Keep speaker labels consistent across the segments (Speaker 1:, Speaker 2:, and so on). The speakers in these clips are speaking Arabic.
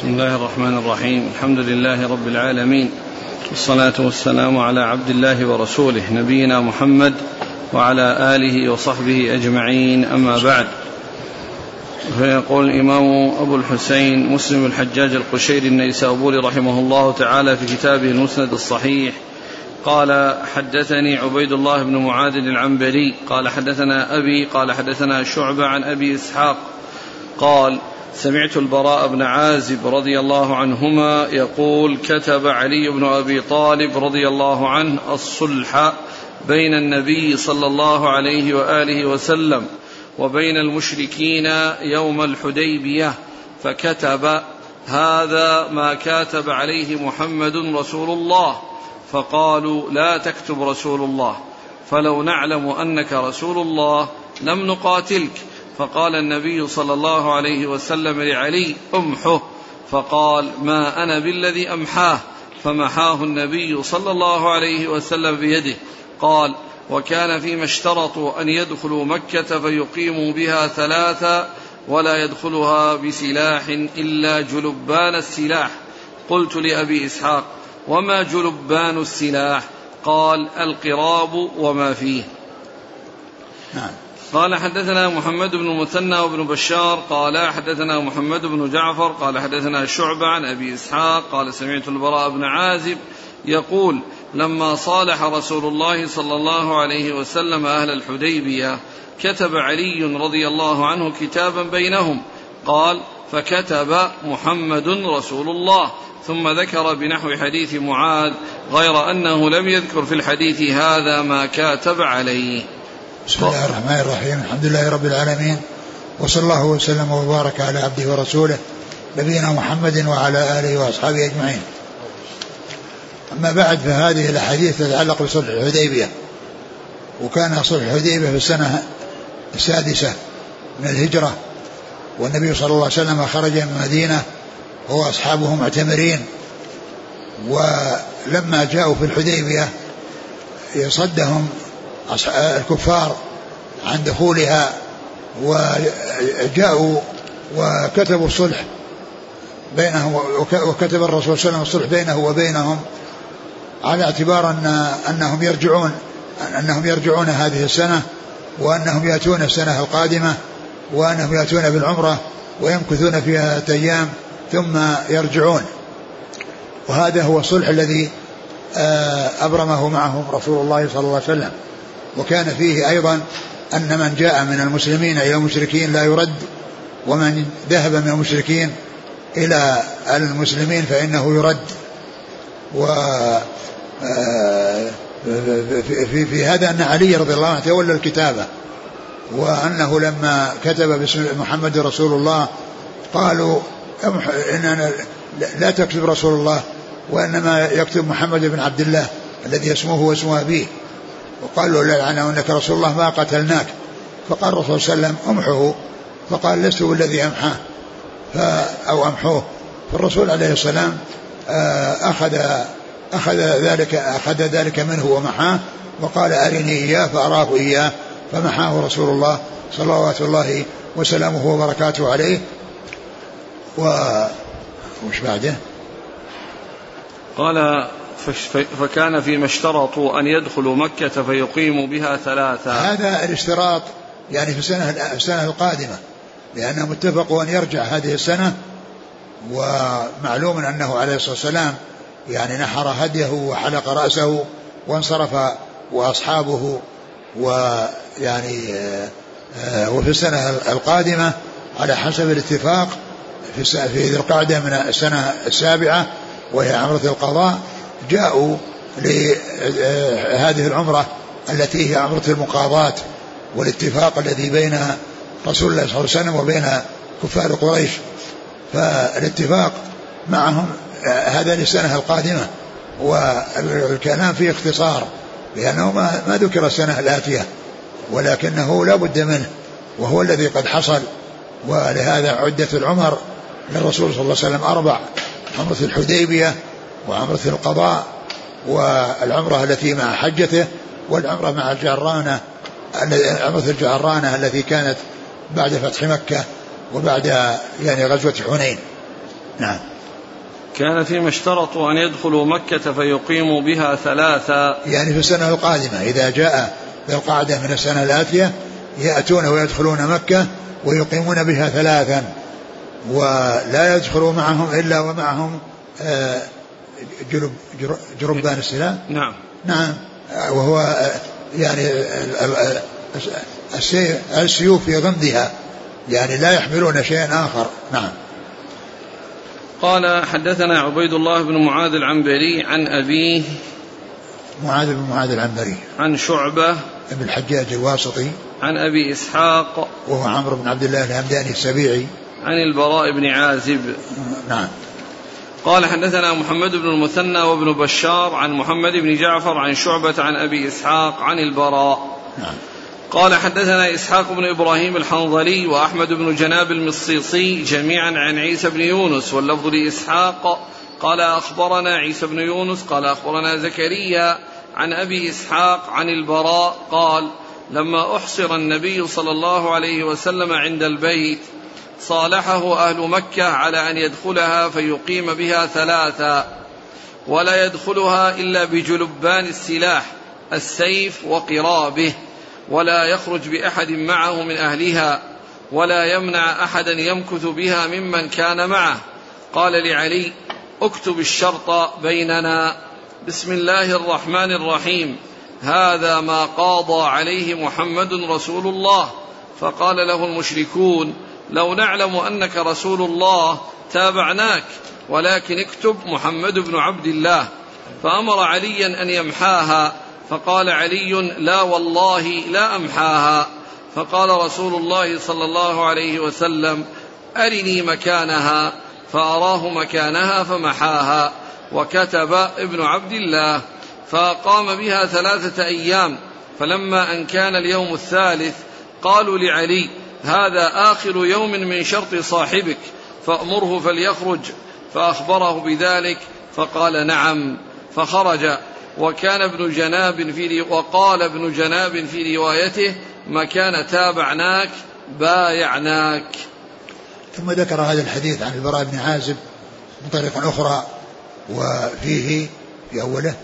Speaker 1: بسم الله الرحمن الرحيم. الحمد لله رب العالمين. والصلاة والسلام على عبد الله ورسوله نبينا محمد وعلى آله وصحبه أجمعين. أما بعد فيقول الإمام أبو الحسين مسلم الحجاج القشيري النيسابوري رحمه الله تعالى في كتابه المسند الصحيح قال حدثني عبيد الله بن معاذ العنبري قال حدثنا أبي قال حدثنا شعبة عن أبي إسحاق قال سمعت البراء بن عازب رضي الله عنهما يقول كتب علي بن أبي طالب رضي الله عنه الصلح بين النبي صلى الله عليه وآله وسلم وبين المشركين يوم الحديبية فكتب هذا ما كاتب عليه محمد رسول الله فقالوا لا تكتب رسول الله فلو نعلم أنك رسول الله لم نقاتلك. فقال النبي صلى الله عليه وسلم لعلي أمحه. فقال ما أنا بالذي أمحاه؟ فمحاه النبي صلى الله عليه وسلم بيده. قال وكان فيما اشترطوا أن يدخلوا مكة فيقيموا بها ثلاثا ولا يدخلها بسلاح إلا جلبان السلاح. قلت لأبي إسحاق وما جلبان السلاح؟ قال القراب وما فيه. نعم. قال حدثنا محمد بن المثنى وابن بشار قال حدثنا محمد بن جعفر قال حدثنا شعبة عن أبي إسحاق قال سمعت البراء بن عازب يقول لما صالح رسول الله صلى الله عليه وسلم أهل الحديبية كتب علي رضي الله عنه كتابا بينهم قال فكتب محمد رسول الله ثم ذكر بنحو حديث معاذ غير أنه لم يذكر في الحديث هذا ما كاتب عليه.
Speaker 2: بسم الله الرحمن الرحيم. الحمد لله رب العالمين. وصلى الله وسلم وبارك على عبده ورسوله نبينا محمد وعلى آله وأصحابه أجمعين. أما بعد فهذه الأحاديث تتعلق بصلح الحديبية وكان صلح الحديبية في السنة السادسة من الهجرة والنبي صلى الله عليه وسلم خرج من المدينة هو أصحابه معتمرين. ولما جاءوا في الحديبية صدهم الكفار عن دخولها وجاءوا وكتبوا الصلح بينهم وكتب الرسول صلى الله عليه وسلم الصلح بينه وبينهم على اعتبار ان أنهم يرجعون أنهم يرجعون هذه السنة وأنهم يأتون السنة القادمة وأنهم يأتون بالعمرة ويمكثون فيها أيام ثم يرجعون. وهذا هو الصلح الذي آه، أبرمه معهم رسول الله صلى الله عليه وسلم. وكان فيه أيضا أن من جاء من المسلمين إلى المشركين لا يرد ومن ذهب من المشركين إلى المسلمين فإنه يرد. و آه، في, في هذا أن علي رضي الله عنه تولى الكتابة وأنه لما كتب باسم محمد رسول الله قالوا إننا لا تكتب رسول الله وإنما يكتب محمد بن عبد الله الذي اسمه واسم أبيه. وقال له لعنه انك رسول الله ما قتلناك. فقال الرسول صلى الله عليه وسلم امحه فقال لست بالذي أمحاه. أو أمحوه. فالرسول عليه السلام آه، أخذ أخذ ذلك أخذ ذلك منه ومحاه. وقال أرني إياه فأراه إياه. فمحاه رسول الله صلوات الله وسلامه وبركاته عليه. و وش بعده؟
Speaker 1: قال فكان فيما اشترطوا أن يدخلوا مكة فيقيموا بها ثلاثة.
Speaker 2: هذا الاشتراط يعني في السنة, السنة القادمة لأنهم اتفقوا أن يرجع هذه السنة ومعلوم أنه عليه الصلاة والسلام يعني نحر هديه وحلق رأسه وانصرف وأصحابه ويعني آه، وفي السنة القادمة على حسب الاتفاق في ذي القعدة من السنة السابعة وهي عمرة القضاء جاءوا لهذه العمرة التي هي عمرة المقاضاة والاتفاق الذي بين رسول الله صلى الله عليه وسلم وبين كفار قريش. فالاتفاق معهم هذا للسنة القادمة. والكلام فيه اختصار لأنه ما, ما ذكر السنة الآتية ولكنه لا بد منه وهو الذي قد حصل. ولهذا عدة العمر للرسول صلى الله عليه وسلم أربع عمرة الحديبية وعمرة القضاء والعمرة التي مع حجته والعمرة مع الجعرانة عمرة الجعرانة التي كانت بعد فتح مكة وبعد يعني غزوة حنين. نعم.
Speaker 1: كان فيما اشترطوا أن يدخلوا مكة فيقيموا بها ثلاثا
Speaker 2: يعني في السنة القادمة إذا جاء ذي القعدة من السنة الآتية يأتون ويدخلون مكة ويقيمون بها ثلاثا ولا يدخلوا معهم إلا ومعهم آه، جرب جربان السلاح
Speaker 1: نعم.
Speaker 2: نعم. وهو يعني السيوف في غمدها يعني لا يحملون شيئا آخر. نعم.
Speaker 1: قال حدثنا عبيد الله بن معاذ العنبري عن أبيه.
Speaker 2: معاذ بن معاذ العنبري.
Speaker 1: عن شعبة.
Speaker 2: بن الحجاج الواسطي.
Speaker 1: عن أبي إسحاق.
Speaker 2: وهو عمرو بن عبد الله الهمداني السبيعي.
Speaker 1: عن البراء بن عازب.
Speaker 2: نعم.
Speaker 1: قال حدثنا محمد بن المثنى وابن بشار عن محمد بن جعفر عن شعبة عن أبي إسحاق عن البراء.
Speaker 2: نعم.
Speaker 1: قال حدثنا إسحاق بن إبراهيم الحنظلي وأحمد بن جناب المصيصي جميعا عن عيسى بن يونس واللفظ لإسحاق قال أخبرنا عيسى بن يونس قال أخبرنا زكريا عن أبي إسحاق عن البراء قال لما أحصر النبي صلى الله عليه وسلم عند البيت صالحه أهل مكة على أن يدخلها فيقيم بها ثلاثا ولا يدخلها إلا بجلبان السلاح السيف وقرابه ولا يخرج بأحد معه من أهلها ولا يمنع أحدا يمكث بها ممن كان معه. قال لعلي اكتب الشرط بيننا. بسم الله الرحمن الرحيم. هذا ما قاضى عليه محمد رسول الله. فقال له المشركون لو نعلم أنك رسول الله تابعناك ولكن اكتب محمد بن عبد الله. فأمر عليا أن يمحاها فقال علي لا والله لا أمحاها. فقال رسول الله صلى الله عليه وسلم أرني مكانها. فأراه مكانها فمحاها وكتب ابن عبد الله. فقام بها ثلاثة أيام فلما أن كان اليوم الثالث قالوا لعلي هذا آخر يوم من شرط صاحبك فأمره فليخرج فأخبره بذلك فقال نعم فخرج. وكان ابن جناب في وقال ابن جناب في روايته مكان تابعناك بايعناك.
Speaker 2: ثم ذكر هذا الحديث عن البراء بن عازب من طريق أخرى وفيه في أوله.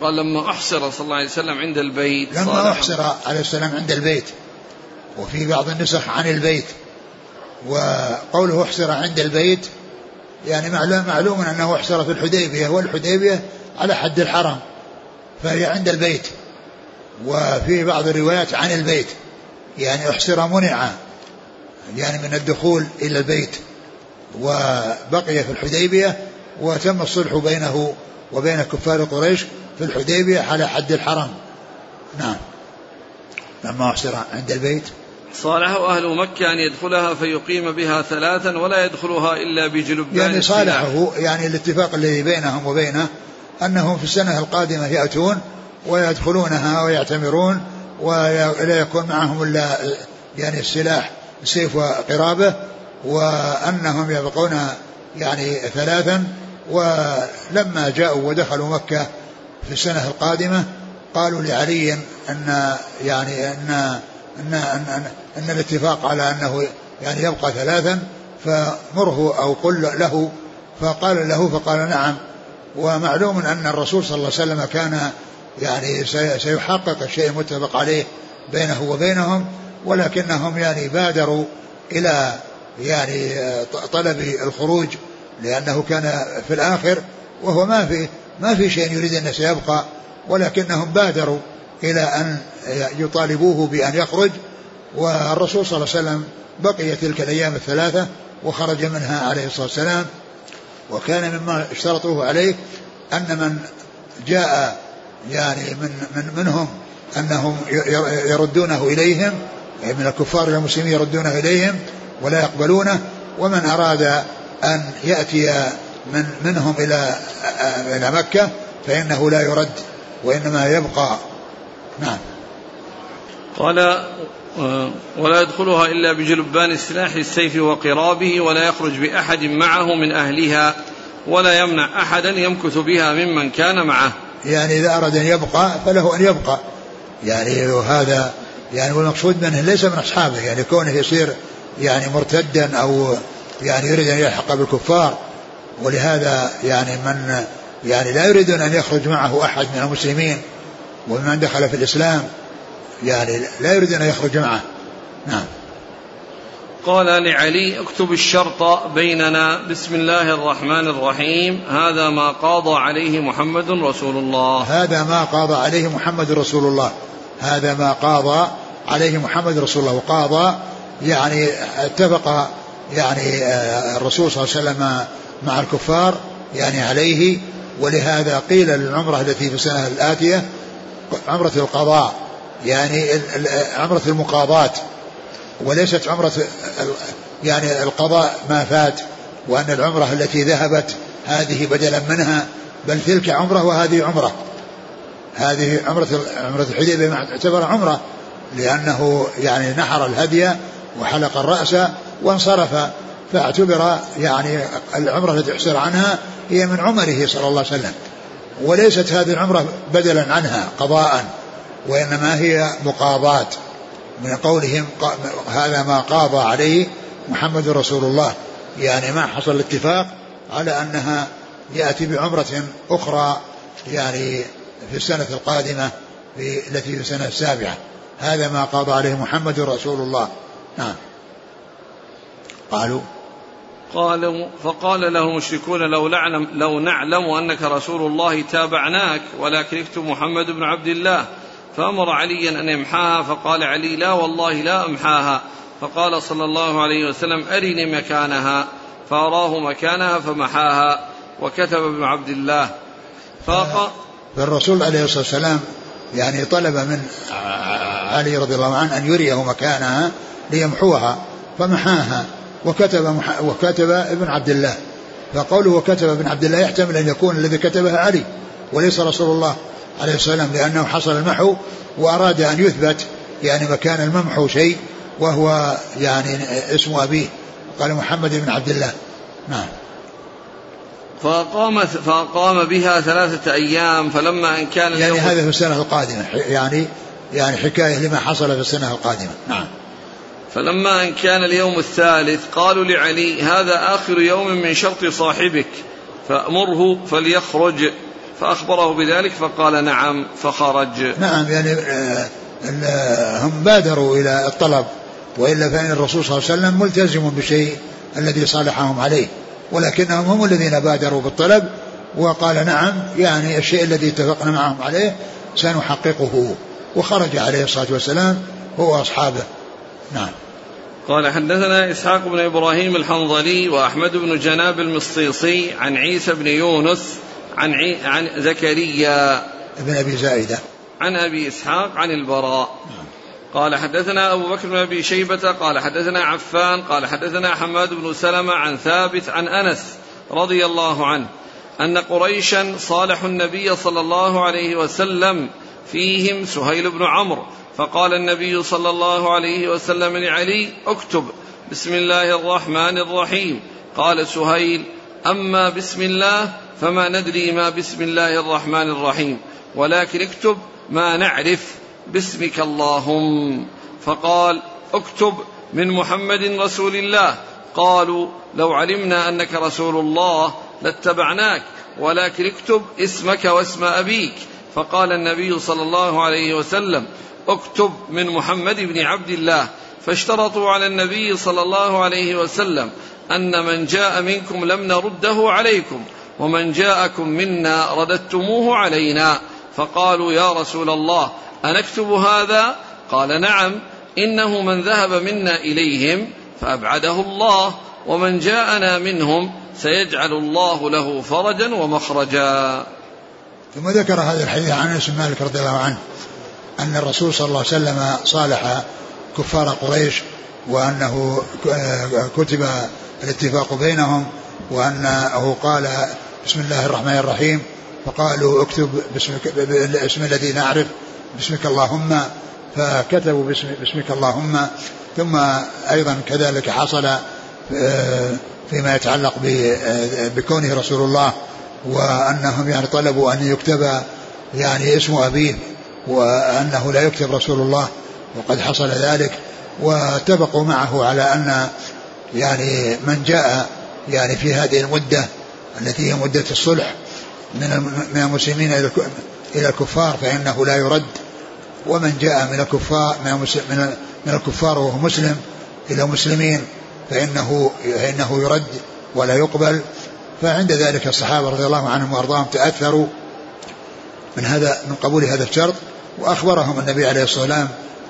Speaker 1: قال لما أحصر صلى الله عليه وسلم عند البيت
Speaker 2: لما أحصر عليه السلام عند البيت. وفي بعض النسخ عن البيت. وقوله احصر عند البيت يعني معلوم معلوم أنه احصر في الحديبية والحديبية على حد الحرم فهي عند البيت. وفي بعض الروايات عن البيت يعني احصر منع يعني من الدخول إلى البيت وبقي في الحديبية وتم الصلح بينه وبين كفار قريش في الحديبية على حد الحرم نعم. لما احصر عند البيت
Speaker 1: صالحه أهل مكة أن يدخلها فيقيم بها ثلاثا ولا يدخلها إلا بجلبان
Speaker 2: يعني صالحه يعني الاتفاق الذي بينهم وبينه أنهم في السنة القادمة يأتون ويدخلونها ويعتمرون ولا يكون معهم إلا يعني السلاح السيف وقرابة وأنهم يبقون يعني ثلاثا. ولما جاءوا ودخلوا مكة في السنة القادمة قالوا لعلي أن يعني أن أن, أن, أن الاتفاق على أنه يعني يبقى ثلاثا فمره أو قل له فقال له فقال نعم. ومعلوم أن الرسول صلى الله عليه وسلم كان يعني سيحقق الشيء المتفق عليه بينه وبينهم ولكنهم يعني بادروا إلى يعني طلب الخروج لأنه كان في الآخر وهو ما في ما في شيء يريد أن سيبقى ولكنهم بادروا إلى أن يطالبوه بأن يخرج والرسول صلى الله عليه وسلم بقي تلك الأيام الثلاثة وخرج منها عليه الصلاة والسلام. وكان مما اشترطوه عليه أن من جاء يعني من, من منهم أنهم يردونه إليهم من الكفار المسلمين يردونه إليهم ولا يقبلونه ومن أراد أن يأتي من منهم إلى إلى مكة فإنه لا يرد وإنما يبقى نعم.
Speaker 1: قال آه، ولا يدخلها إلا بجلبان السلاح السيف وقرابه ولا يخرج بأحد معه من أهلها ولا يمنع أحدا يمكث بها ممن كان معه.
Speaker 2: يعني إذا أراد أن يبقى فله أن يبقى. يعني هذا يعني والمقصود منه ليس من أصحابه يعني كونه يصير يعني مرتدا أو يعني يريد أن يلحق بالكفار. ولهذا يعني من يعني لا يريدون أن يخرج معه أحد من المسلمين. ومن دخل في الإسلام يعني لا يريد أن يخرج معه. نعم.
Speaker 1: قال لعلي اكتب الشرط بيننا. بسم الله الرحمن الرحيم. هذا ما قاضى عليه محمد رسول الله.
Speaker 2: هذا ما قاضى عليه محمد رسول الله. هذا ما قاضى عليه محمد رسول الله. وقاضى يعني اتفق يعني آه، الرسول صلى الله عليه وسلم مع الكفار يعني عليه. ولهذا قيل للعمرة التي في السنة الآتية عمرة القضاء يعني عمرة المقاضاة وليست عمرة يعني القضاء ما فات وأن العمرة التي ذهبت هذه بدلا منها بل تلك عمرة وهذه عمرة. هذه عمرة عمرة الحديبية تعتبر عمرة لأنه يعني نحر الهدي وحلق الرأس وانصرف فاعتبر يعني العمرة التي احسر عنها هي من عمره صلى الله عليه وسلم. وليست هذه العمرة بدلا عنها قضاء وإنما هي مقاضاة. من قولهم هذا ما قاضى عليه محمد رسول الله. يعني ما حصل الاتفاق على أنها يأتي بعمرة أخرى يعني في السنة القادمة في التي في السنة السابعة. هذا ما قاضى عليه محمد رسول الله. نعم. قالوا
Speaker 1: قالوا فقال له المشركون لو نعلم لو نعلم أنك رسول الله تابعناك ولكن اكتب محمد بن عبد الله. فأمر عليا أن يمحاها فقال علي لا والله لا أمحاها. فقال صلى الله عليه وسلم أرني مكانها. فأراه مكانها فمحاها وكتب ابن عبد الله.
Speaker 2: فالرسول عليه الصلاة والسلام يعني طلب من علي رضي الله عنه أن يريه مكانها ليمحوها فمحاها. وكتب مح... وكتب ابن عبد الله. فقوله وكتب ابن عبد الله يحتمل أن يكون الذي كتبها علي وليس رسول الله عليه السلام لأنه حصل المحو وأراد أن يثبت يعني مكان الممحو شيء وهو يعني اسم أبيه. قال محمد بن عبد الله. نعم.
Speaker 1: فأقام فأقام بها ثلاثة أيام فلما أن كان
Speaker 2: يعني هذا في السنة القادمة يعني يعني حكاية لما حصل في السنة القادمة. نعم.
Speaker 1: فلما أن كان اليوم الثالث قالوا لعلي هذا آخر يوم من شرط صاحبك فأمره فليخرج فأخبره بذلك فقال نعم فخرج.
Speaker 2: نعم يعني آه، هم بادروا إلى الطلب وإلا فإن الرسول صلى الله عليه وسلم ملتزم بالشيء الذي صالحهم عليه ولكنهم هم الذين بادروا بالطلب وقال نعم يعني الشيء الذي اتفقنا معهم عليه سنحققه وخرج عليه الصلاة والسلام هو وأصحابه. نعم.
Speaker 1: قال حدثنا إسحاق بن إبراهيم الحنظلي وأحمد بن جناب المصيصي عن عيسى بن يونس عن عي... عن زكريا.
Speaker 2: بن أبي زائدة.
Speaker 1: عن أبي إسحاق عن البراء. قال حدثنا أبو بكر بن أبي شيبة قال حدثنا عفان قال حدثنا حماد بن سلمة عن ثابت عن أنس رضي الله عنه أن قريشا صالحوا النبي صلى الله عليه وسلم فيهم سهيل بن عمرو فقال النبي صلى الله عليه وسلم لعلي اكتب بسم الله الرحمن الرحيم. قال سهيل أما بسم الله فما ندري ما بسم الله الرحمن الرحيم ولكن اكتب ما نعرف باسمك اللهم. فقال اكتب من محمد رسول الله. قالوا لو علمنا أنك رسول الله لاتبعناك ولكن اكتب اسمك واسم أبيك. فقال النبي صلى الله عليه وسلم اكتب من محمد بن عبد الله فاشترطوا على النبي صلى الله عليه وسلم أن من جاء منكم لم نرده عليكم ومن جاءكم منا رددتموه علينا. فقالوا يا رسول الله أنكتب هذا؟ قال نعم إنه من ذهب منا إليهم فأبعده الله ومن جاءنا منهم سيجعل الله له فرجا ومخرجا.
Speaker 2: ثم ذكر هذا الحديث عن أنس مالك رضي الله عنه. أن الرسول صلى الله عليه وسلم صالح كفار قريش وأنه كتب الاتفاق بينهم وأنه قال بسم الله الرحمن الرحيم فقالوا اكتب باسمك باسم الذي نعرف باسمك اللهم فكتبوا باسم باسمك اللهم ثم أيضا كذلك حصل فيما يتعلق بكونه رسول الله وأنهم يعني طلبوا أن يكتب يعني اسم أبيه. وأنه لا يكتب رسول الله وقد حصل ذلك واتفقوا معه على أن يعني من جاء يعني في هذه المدة التي هي مدة الصلح من المسلمين إلى الكفار فإنه لا يرد ومن جاء من الكفار من الكفار وهو مسلم إلى مسلمين فإنه فإنه يرد ولا يقبل. فعند ذلك الصحابة رضي الله عنهم وأرضاهم تأثروا من هذا من قبول هذا الشرط. وأخبرهم النبي عليه الصلاة والسلام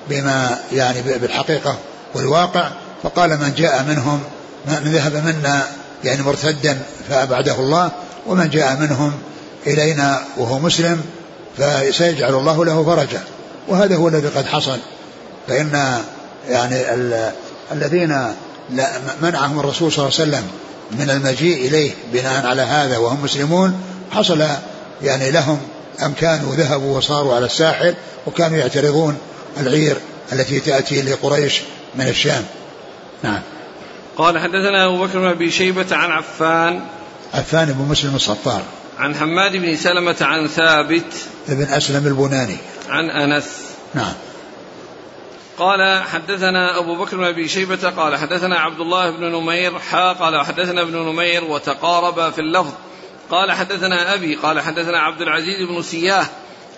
Speaker 2: بما يعني بالحقيقة والواقع. فقال من جاء منهم من ذهب منا يعني مرتدا فأبعده الله ومن جاء منهم إلينا وهو مسلم فسيجعل الله له فرجا. وهذا هو الذي قد حصل. فإن يعني ال الذين منعهم الرسول صلى الله عليه وسلم من المجيء إليه بناء على هذا وهم مسلمون حصل يعني لهم أم كانوا ذهبوا وصاروا على الساحل وكانوا يعترضون العير التي تأتي لقريش من الشام. نعم.
Speaker 1: قال حدثنا أبو بكر بن أبي شيبة عن عفان
Speaker 2: عفان بن مسلم الصفار.
Speaker 1: عن حماد بن سلمة عن ثابت
Speaker 2: ابن أسلم البناني.
Speaker 1: عن أنس.
Speaker 2: نعم.
Speaker 1: قال حدثنا أبو بكر بن أبي شيبة قال حدثنا عبد الله بن نمير حا قال حدثنا ابن نمير وتقاربا في اللفظ. قال حدثنا أبي قال حدثنا عبد العزيز بن سياه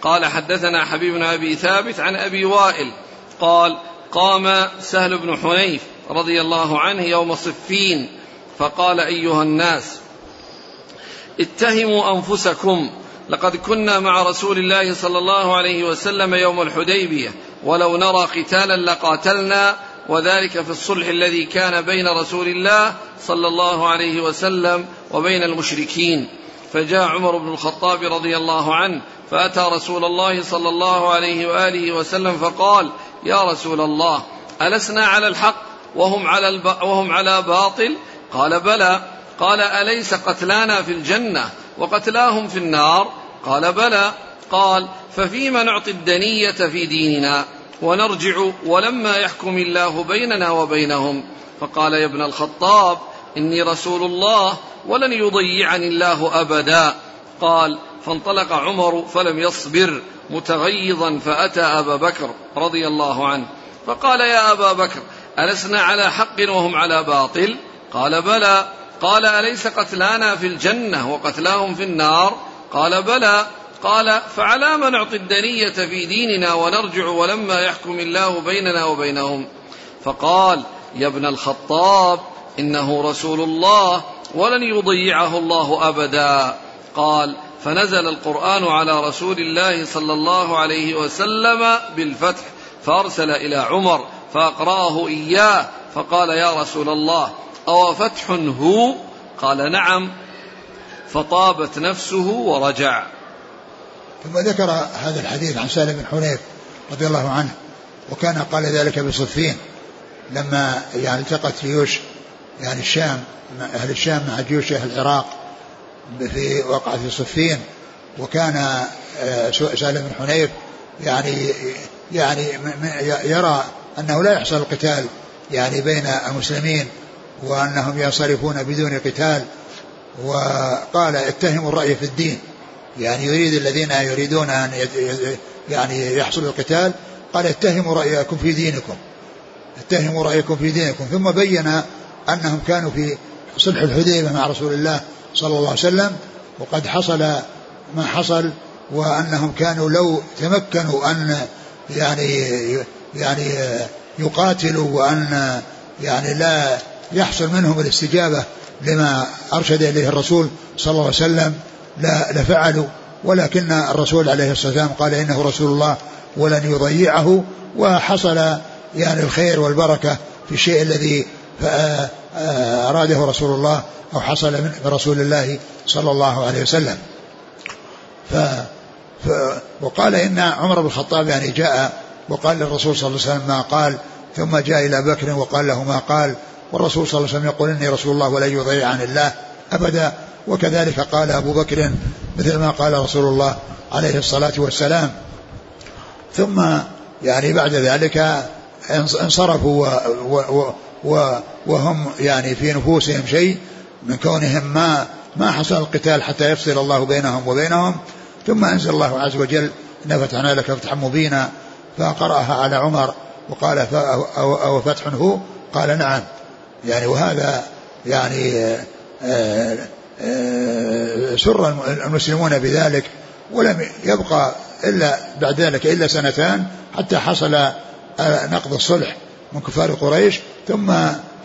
Speaker 1: قال حدثنا حبيب بن أبي ثابت عن أبي وائل قال قام سهل بن حنيف رضي الله عنه يوم صفين فقال أيها الناس اتهموا أنفسكم لقد كنا مع رسول الله صلى الله عليه وسلم يوم الحديبية ولو نرى قتالا لقاتلنا وذلك في الصلح الذي كان بين رسول الله صلى الله عليه وسلم وبين المشركين. فجاء عمر بن الخطاب رضي الله عنه فأتى رسول الله صلى الله عليه وآله وسلم فقال يا رسول الله ألسنا على الحق وهم على الب... وهم على باطل? قال بلى. قال أليس قتلانا في الجنة وقتلاهم في النار? قال بلى. قال ففيما نعطي الدنية في ديننا ونرجع ولما يحكم الله بيننا وبينهم؟ فقال يا ابن الخطاب إني رسول الله ولن يضيعني الله أبدا. قال فانطلق عمر فلم يصبر متغيظا فأتى أبا بكر رضي الله عنه. فقال يا أبا بكر ألسنا على حق وهم على باطل؟ قال بلى. قال أليس قتلانا في الجنة وقتلاهم في النار؟ قال بلى. قال فعلى ما نعطي الدنية في ديننا ونرجع ولما يحكم الله بيننا وبينهم؟ فقال يا ابن الخطاب إنه رسول الله ولن يضيعه الله أبدا. قال فنزل القرآن على رسول الله صلى الله عليه وسلم بالفتح فأرسل إلى عمر فأقرأه إياه فقال يا رسول الله أو فتح هو؟ قال نعم. فطابت نفسه ورجع.
Speaker 2: ثم ذكر هذا الحديث عن سالم بن حنيف رضي الله عنه وكان قال ذلك بصفين لما يعني التقت جيوش يعني الشام أهل الشام مع جيوش أهل العراق في وقعة صفين وكان آه، سالم بن حنيف يعني يعني يرى أنه لا يحصل القتال يعني بين المسلمين وأنهم ينصرفون بدون قتال وقال اتهموا الرأي في الدين. يعني يريد الذين يريدون أن يعني يحصل القتال قال اتهموا رأيكم في دينكم اتهموا رأيكم في دينكم ثم بين أنهم كانوا في صلح الحديبية مع رسول الله صلى الله عليه وسلم وقد حصل ما حصل وأنهم كانوا لو تمكنوا أن يعني يعني يقاتلوا وأن يعني لا يحصل منهم الاستجابة لما أرشد إليه الرسول صلى الله عليه وسلم لا لفعلوا. ولكن الرسول عليه الصلاة والسلام قال إنه رسول الله ولن يضيعه وحصل يعني الخير والبركة في الشيء الذي أراده رسول الله أو حصل من رسول الله صلى الله عليه وسلم. ف ف وقال إن عمر بن الخطاب يعني جاء وقال للرسول صلى الله عليه وسلم ما قال ثم جاء إلى بكر وقال له ما قال والرسول صلى الله عليه وسلم يقول إني رسول الله ولن يضيع عن الله أبدا. وكذلك قال أبو بكر مثل ما قال رسول الله عليه الصلاة والسلام. ثم يعني بعد ذلك انصرفوا وهم يعني في نفوسهم شيء من كونهم ما ما حصل القتال حتى يفصل الله بينهم وبينهم. ثم أنزل الله عز وجل ان فتحنا لك فتحا مبينا فقرأها على عمر وقال أو فتح هو؟ قال نعم. يعني وهذا يعني آه، آه، سر المسلمون بذلك ولم يبقى إلا بعد ذلك إلا سنتان حتى حصل آه، نقض الصلح من كفار قريش. ثم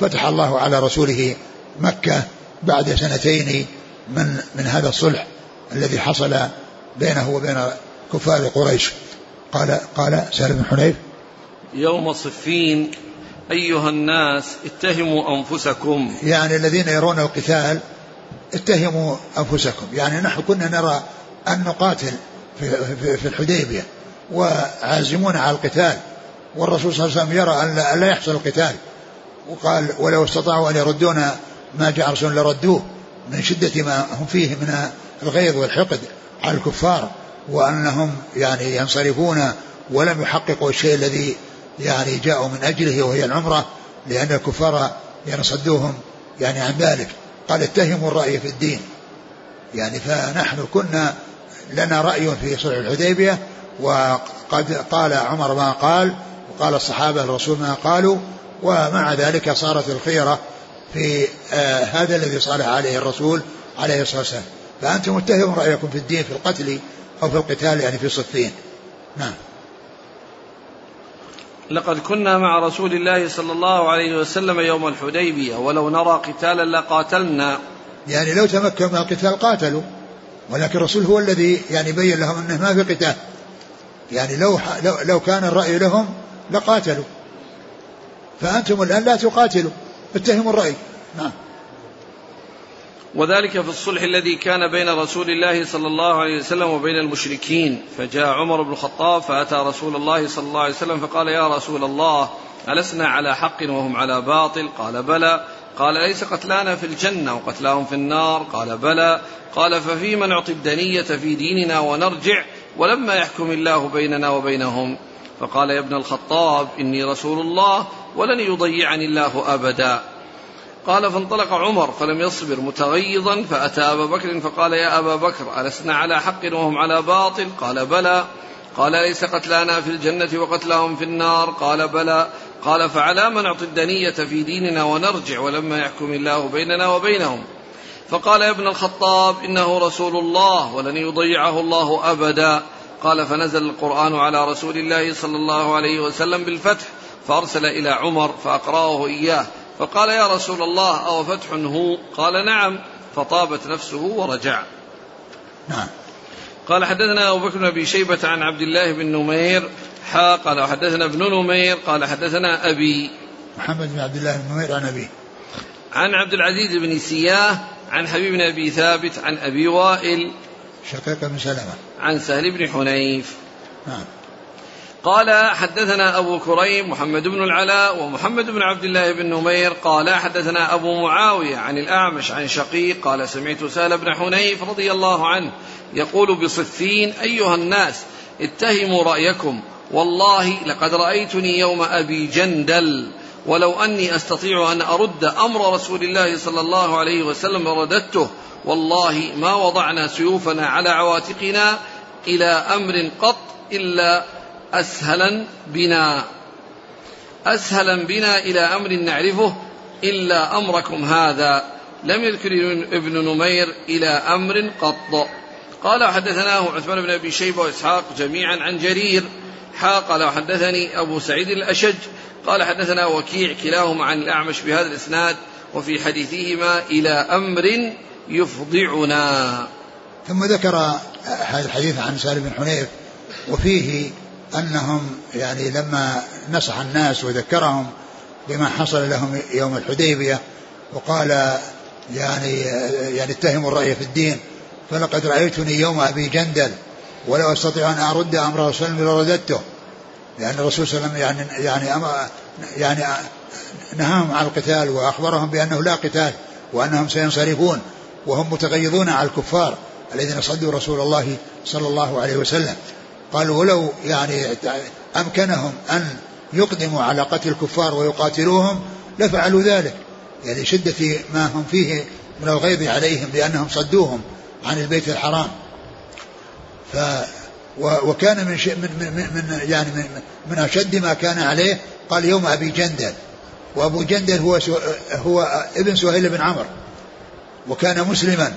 Speaker 2: فتح الله على رسوله مكة بعد سنتين من من هذا الصلح الذي حصل بينه وبين كفار قريش. قال قال سالم بن حنيف
Speaker 1: يوم صفين أيها الناس اتهموا أنفسكم.
Speaker 2: يعني الذين يرون القتال اتهموا أنفسكم. يعني نحن كنا نرى أن نقاتل في, في, في الحديبية وعازمون على القتال. والرسول صلى الله عليه وسلم يرى أن لا يحصل القتال وقال ولو استطاعوا أن يردون ما جاء رسول لردوه من شدة ما هم فيه من الغيظ والحقد على الكفار وأنهم يعني ينصرفون ولم يحققوا الشيء الذي يعني جاءوا من أجله وهي العمرة لأن الكفار يعني صدوهم يعني عن ذلك. قال اتهموا الرأي في الدين. يعني فنحن كنا لنا رأي في صلح الحديبية وقد قال عمر ما قال وقال الصحابة الرسول ما قالوا ومع ذلك صارت الخيرة في آه هذا الذي صالح عليه الرسول عليه الصلاة والسلام. فأنتم اتهموا رأيكم في الدين في القتل أو في القتال يعني في صفين نعم.
Speaker 1: لقد كنا مع رسول الله صلى الله عليه وسلم يوم الحديبية ولو نرى قتالا لقاتلنا.
Speaker 2: يعني لو تمكنوا من القتال قاتلوا ولكن الرسول هو الذي يعني بين لهم أنه ما في قتال. يعني لو لو, لو كان الرأي لهم لقاتلوا. فأنتم الآن لا تقاتلوا. اتهموا الرأي. نعم.
Speaker 1: وذلك في الصلح الذي كان بين رسول الله صلى الله عليه وسلم وبين المشركين. فجاء عمر بن الخطاب فأتى رسول الله صلى الله عليه وسلم فقال يا رسول الله ألسنا على حق وهم على باطل؟ قال بلى. قال ليس قتلانا في الجنة وقتلاهم في النار؟ قال بلى. قال ففيما نعطي الدنية في ديننا ونرجع ولما يحكم الله بيننا وبينهم؟ فقال يا ابن الخطاب إني رسول الله ولن يضيعني الله أبدا. قال فانطلق عمر فلم يصبر متغيظا فأتى أبا بكر فقال يا أبا بكر ألسنا على حق وهم على باطل؟ قال بلى. قال ليس قتلانا في الجنة وقتلهم في النار؟ قال بلى. قال فعلى ما نعطي الدنية في ديننا ونرجع ولما يحكم الله بيننا وبينهم؟ فقال يا ابن الخطاب إنه رسول الله ولن يضيعه الله أبدا. قال فنزل القرآن على رسول الله صلى الله عليه وسلم بالفتح فأرسل إلى عمر فأقرأه إياه فقال يا رسول الله أو فتح هو؟ قال نعم فطابت نفسه ورجع.
Speaker 2: نعم.
Speaker 1: قال حدثنا أبو بكر بن أبي شيبة عن عبد الله بن نمير حا قال حدثنا ابن نمير قال حدثنا أبي.
Speaker 2: محمد بن عبد الله بن نمير عن أبي
Speaker 1: عن عبد العزيز بن سياه عن حبيب بن أبي ثابت عن أبي وائل
Speaker 2: شقيق بن سلمة.
Speaker 1: عن سهل بن حنيف.
Speaker 2: نعم.
Speaker 1: قال حدثنا أبو كريم محمد بن العلاء ومحمد بن عبد الله بن نمير. قال حدثنا أبو معاوية عن الأعمش عن شقيق. قال سمعت سهل بن حنيف رضي الله عنه يقول بصفين أيها الناس اتهموا رأيكم. والله لقد رأيتني يوم أبي جندل. ولو أني أستطيع أن أرد أمر رسول الله صلى الله عليه وسلم لرددته والله ما وضعنا سيوفنا على عواتقنا إلى أمر قط إلا أسهلا بنا. أسهلا بنا إلى أمر نعرفه إلا أمركم هذا. لم يذكر ابن نمير إلى أمر قط. قال حدثناه عثمان بن أبي شيبة وإسحاق جميعا عن جرير. حا قال حدثني أبو سعيد الأشج قال حدثنا وكيع كلاهما عن الأعمش بهذا الإسناد وفي حديثهما إلى أمر يفضعنا.
Speaker 2: ثم ذكر هذا الحديث عن سالم بن حنيف وفيه أنهم يعني لما نصح الناس وذكرهم بما حصل لهم يوم الحديبية وقال يعني يعني اتهموا الرأي في الدين فلقد رأيتني يوم أبي جندل ولو أستطيع أن أرد أمر رسول لرددته لأن الرسول صلى الله عليه وسلم يعني يعني يعني نهاهم عن القتال وأخبرهم بأنه لا قتال وأنهم سينصرفون وهم متغيظون على الكفار الذين صدوا رسول الله صلى الله عليه وسلم. قالوا ولو يعني أمكنهم أن يقدموا على قتل الكفار ويقاتلوهم لفعلوا ذلك. يعني شدة ما هم فيه من الغيظ عليهم لأنهم صدوهم عن البيت الحرام. ف وكان من من, من, من يعني من, من أشد ما كان عليه قال يوم أبي جندل. وأبو جندل هو هو ابن سهيل بن عمرو. وكان مسلما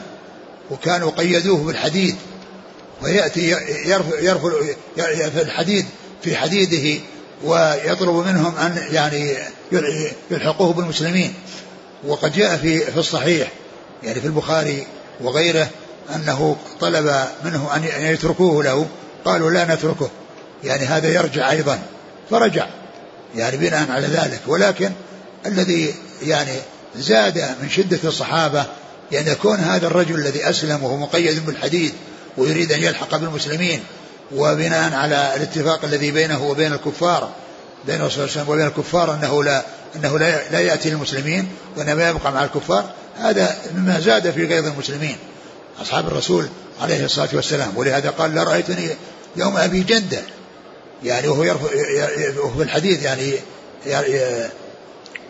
Speaker 2: وكانوا قيدوه بالحديد ويأتي يرفع, يرفع في الحديد في حديده ويطلب منهم أن يعني يلحقوه بالمسلمين. وقد جاء في في الصحيح يعني في البخاري وغيره أنه طلب منه أن يتركوه له. قالوا لا نتركه. يعني هذا يرجع أيضا. فرجع. يعني بناء على ذلك. ولكن الذي يعني زاد من شدة الصحابة يعني يكون هذا الرجل الذي أسلم وهو مقيد بالحديد ويريد أن يلحق بالمسلمين وبناء على الاتفاق الذي بينه وبين الكفار بين الرسول صلى الله عليه وسلم وبين الكفار أنه لا أنه لا, لا يأتي للمسلمين وإنما يبقى مع الكفار هذا مما زاد في غيظ المسلمين. أصحاب الرسول عليه الصلاة والسلام. ولهذا قال لا رأيتني يوم أبي جندة. يعني وهو يرفع وهو الحديث يعني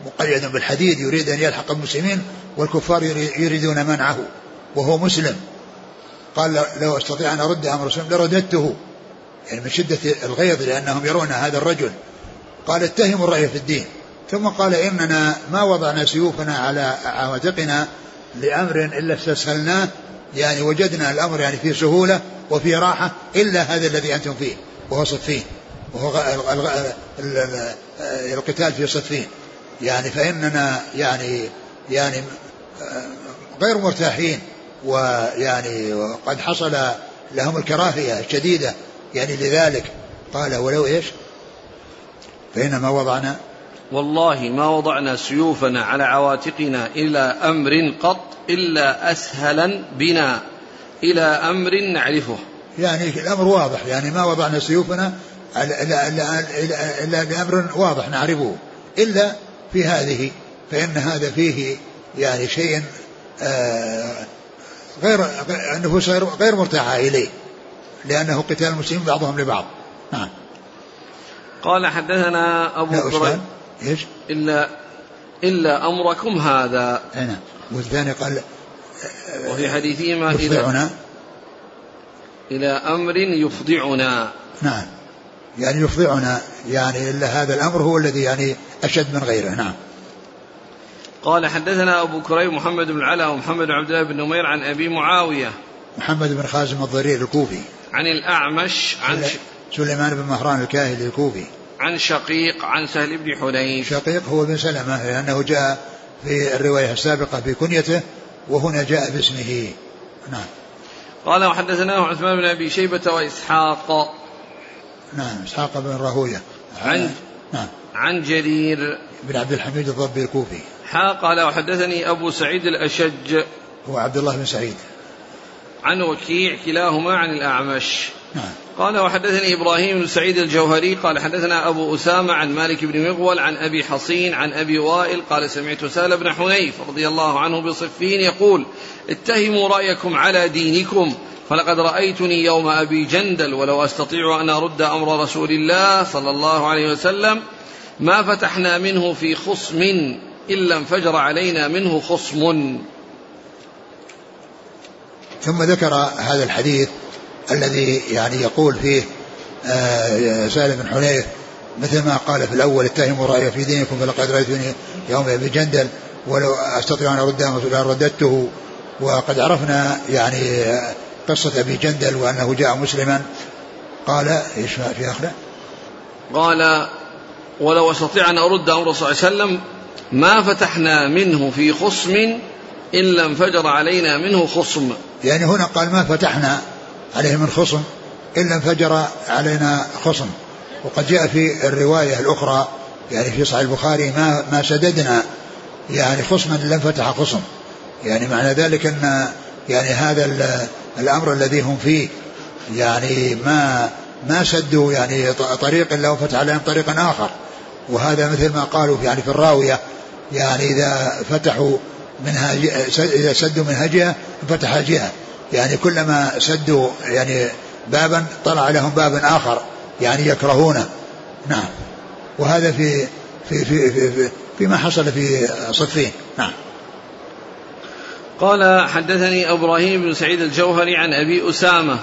Speaker 2: مقيد بالحديد يريد أن يلحق المسلمين والكفار يريدون منعه. وهو مسلم. قال لو أستطيع أن أرد أمر رسول لرددته. يعني من شدة الغيظ لأنهم يرون هذا الرجل. قال اتهموا الرأي في الدين. ثم قال إننا ما وضعنا سيوفنا على عواتقنا لأمر إلا استسهلناه يعني وجدنا الأمر يعني في سهولة وفي راحة إلا هذا الذي أنتم فيه وهو صفين وهو القتال في صفين. يعني فإننا يعني يعني غير مرتاحين ويعني وقد حصل لهم الكراهية الشديدة يعني لذلك. قال ولو إيش؟ فإنما وضعنا
Speaker 1: والله ما وضعنا سيوفنا على عواتقنا إلى أمر قط إلا أسهلا بنا إلى أمر نعرفه.
Speaker 2: يعني الأمر واضح يعني ما وضعنا سيوفنا إلا لأمر واضح نعرفه. إلا في هذه فإن هذا فيه يعني شيء آه غير النفوس غير, غير مرتاحة إليه لأنه قتال المسلمين بعضهم لبعض. نعم.
Speaker 1: قال حدثنا أبو كريب
Speaker 2: إيش
Speaker 1: إلا إلا أمركم هذا.
Speaker 2: نعم والثاني قال
Speaker 1: وفي حديثهما إلى إلى أمر يفضعنا.
Speaker 2: نعم. يعني يفضعنا. يعني إلا هذا الأمر هو الذي يعني أشد من غيره. نعم.
Speaker 1: قال حدثنا أبو كريم محمد بن العلاء ومحمد بن عبد الله بن نمير عن أبي معاوية.
Speaker 2: محمد بن خازم الضرير الكوفي.
Speaker 1: عن الأعمش عن
Speaker 2: سليمان بن مهران الكاهلي الكوفي.
Speaker 1: عن شقيق عن سهل بن حنيف.
Speaker 2: شقيق هو بن سلمة لأنه جاء في الرواية السابقة في كنيته وهنا جاء باسمه. نعم.
Speaker 1: قال وحدثناه عثمان بن أبي شيبة وإسحاق.
Speaker 2: نعم إسحاق بن راهوية.
Speaker 1: عن نعم. عن جرير.
Speaker 2: بن عبد الحميد الضبي الكوفي.
Speaker 1: حا قال وحدثني أبو سعيد الأشج.
Speaker 2: هو عبد الله بن سعيد.
Speaker 1: عن وكيع كلاهما عن الأعمش. قال وحدثني إبراهيم بن سعيد الجوهري قال حدثنا أبو أسامة عن مالك بن مغول عن أبي حصين عن أبي وائل قال سمعت سال بن حنيف رضي الله عنه بصفين يقول اتهموا رأيكم على دينكم فلقد رأيتني يوم أبي جندل ولو أستطيع أن أرد أمر رسول الله صلى الله عليه وسلم ما فتحنا منه في خصم إلا انفجر علينا منه خصم.
Speaker 2: ثم ذكر هذا الحديث الذي يعني يقول فيه آه سالم بن حنيف مثل ما قال في الأول اتهموا رأي في دينكم فلقد رأيتني يوم أبي جندل ولو أستطيع أن أرد رددته. وقد عرفنا يعني قصة أبي جندل وأنه جاء مسلما. قال إيش في آخره
Speaker 1: قال ولو أستطيع أن أرد أمر صلى الله عليه وسلم ما فتحنا منه في خصم إلا انفجر علينا منه خصم.
Speaker 2: يعني هنا قال ما فتحنا عليه من خصم إلا انفجر علينا خصم. وقد جاء في الرواية الأخرى يعني في صحيح البخاري ما ما سددنا يعني خصما إلا انفتح خصم. يعني معنى ذلك أن يعني هذا الأمر الذي هم فيه يعني ما ما سدوا يعني طريق إلا وفتح عليهم طريقا آخر. وهذا مثل ما قالوا يعني في الراوية يعني إذا فتحوا منها إذا سدوا منها جهة فتح جهة. يعني كلما سدوا يعني بابا طلع لهم باب آخر يعني يكرهونه. نعم. وهذا في في في في, في فيما حصل في صفين نعم.
Speaker 1: قال حدثني إبراهيم بن سعيد الجوهري عن أبي أسامة.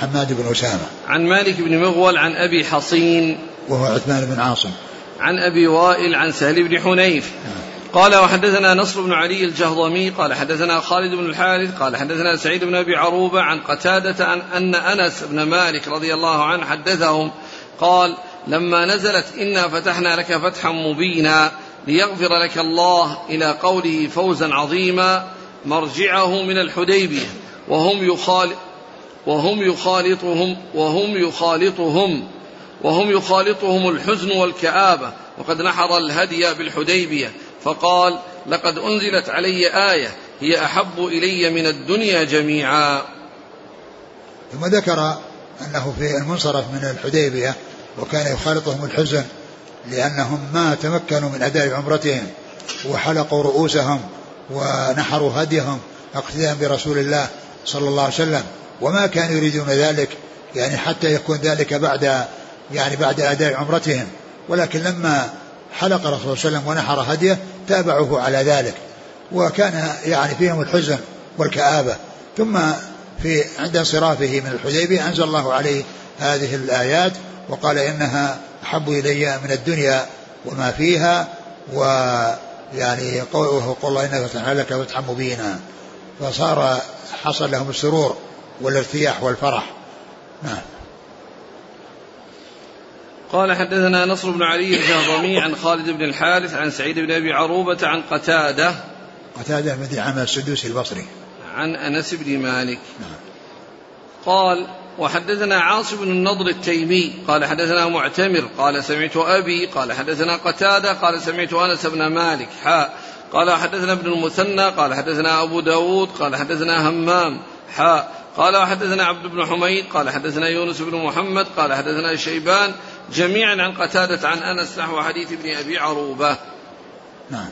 Speaker 2: حماد بن أسامة.
Speaker 1: عن مالك بن مغول عن أبي حصين.
Speaker 2: وهو عثمان بن عاصم.
Speaker 1: عن أبي وائل عن سهل بن حنيف. قال وحدثنا نصر بن علي الجهضمي قال حدثنا خالد بن الحارث قال حدثنا سعيد بن أبي عروبة عن قتادة عن أن أنس بن مالك رضي الله عنه حدثهم قال لما نزلت إنا فتحنا لك فتحا مبينا ليغفر لك الله إلى قوله فوزا عظيما مرجعه من الحديبية وهم يخال وهم يخالطهم وهم يخالطهم وهم يخالطهم الحزن والكآبة وقد نحر الهدي بالحديبية فقال لقد أنزلت علي آية هي أحب إلي من الدنيا جميعا.
Speaker 2: ثم ذكر أنه في المنصرف من الحديبية وكان يخالطهم الحزن لأنهم ما تمكنوا من أداء عمرتهم وحلقوا رؤوسهم ونحروا هديهم اقتداء برسول الله صلى الله عليه وسلم وما كانوا يريدون ذلك يعني حتى يكون ذلك بعد يعني بعد أداء عمرتهم. ولكن لما حلق الرسول صلى الله عليه وسلم ونحر هديه تابعوه على ذلك. وكان يعني فيهم الحزن والكآبة. ثم في عند انصرافه من الحديبية أنزل الله عليه هذه الآيات وقال إنها أحب إلي من الدنيا وما فيها ويعني قوله قول الله إنك فتحنا لك فتحا مبينا. فصار حصل لهم السرور والارتياح والفرح. نعم.
Speaker 1: قال حدثنا نصر بن علي الجهضمي عن خالد بن الحارث عن سعيد بن أبي عروبة عن قتادة.
Speaker 2: قتادة بن عامر السدوسي البصري.
Speaker 1: عن أنس بن مالك.
Speaker 2: نعم.
Speaker 1: قال وحدثنا عاصم بن النضر التيمي. قال حدثنا معتمر. قال سمعت أبي. قال حدثنا قتادة. قال سمعت أنس بن مالك. حاء قال حدثنا ابن المثنى. قال حدثنا أبو داود. قال حدثنا همام. حاء قال وحدثنا عبد بن حميد. قال حدثنا يونس بن محمد. قال حدثنا شيبان. جميعا عن قتادة عن أنس نحو حديث ابن أبي عروبة.
Speaker 2: نعم.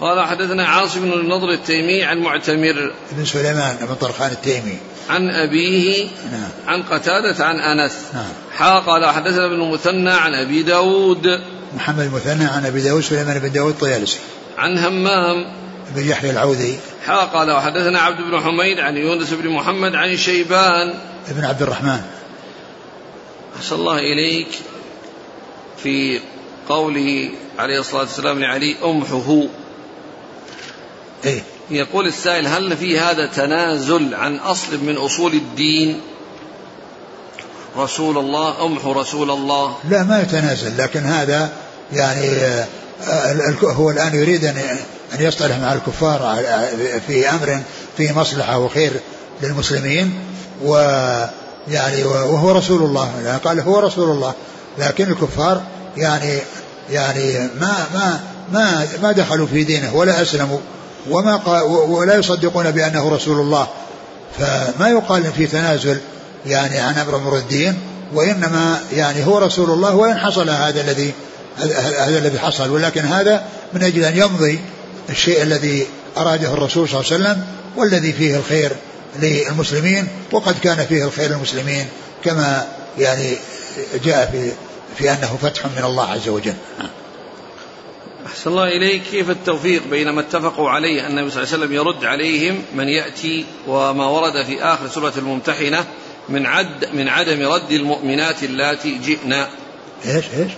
Speaker 1: قال حدثنا عاصم بن النضر التيمي عن معتمر
Speaker 2: بن سليمان بن طرخان التيمي.
Speaker 1: عن أبيه
Speaker 2: نعم.
Speaker 1: عن قتادة عن أنس.
Speaker 2: نعم.
Speaker 1: حا قال حدثنا ابن المثنى عن أبي داود.
Speaker 2: محمد المثنى عن أبي داود سليمان بن داود الطيالسي.
Speaker 1: عن همام.
Speaker 2: بن يحيى العوذي.
Speaker 1: حا قال وحدثنا عبد بن حميد عن يونس بن محمد عن شيبان.
Speaker 2: بن عبد الرحمن.
Speaker 1: أحسن الله إليك. في قوله عليه الصلاة والسلام لعلي أمحه.
Speaker 2: إيه؟
Speaker 1: يقول السائل هل في هذا تنازل عن أصل من أصول الدين؟ رسول الله أمح رسول الله.
Speaker 2: لا ما يتنازل لكن هذا يعني آه، هو الآن يريد أن يصطلح مع الكفار في أمر فيه مصلحة وخير للمسلمين ويعني وهو رسول الله. قال هو رسول الله. لكن الكفار يعني يعني ما ما ما ما دخلوا في دينه ولا أسلموا وما ولا يصدقون بأنه رسول الله. فما يقال في تنازل يعني عن أمر أمر الدين وإنما يعني هو رسول الله وإن حصل هذا الذي هذا الذي حصل. ولكن هذا من أجل أن يمضي الشيء الذي أراده الرسول صلى الله عليه وسلم والذي فيه الخير للمسلمين وقد كان فيه الخير للمسلمين كما يعني جاء في في أنه فتح من الله عز وجل.
Speaker 1: أحسن الله إليك. كيف التوفيق بين ما اتفقوا عليه أن النبي صلى الله عليه وسلم يرد عليهم من يأتي وما ورد في آخر سورة الممتحنة من عد من عدم رد المؤمنات اللاتي جئنا؟
Speaker 2: إيش إيش؟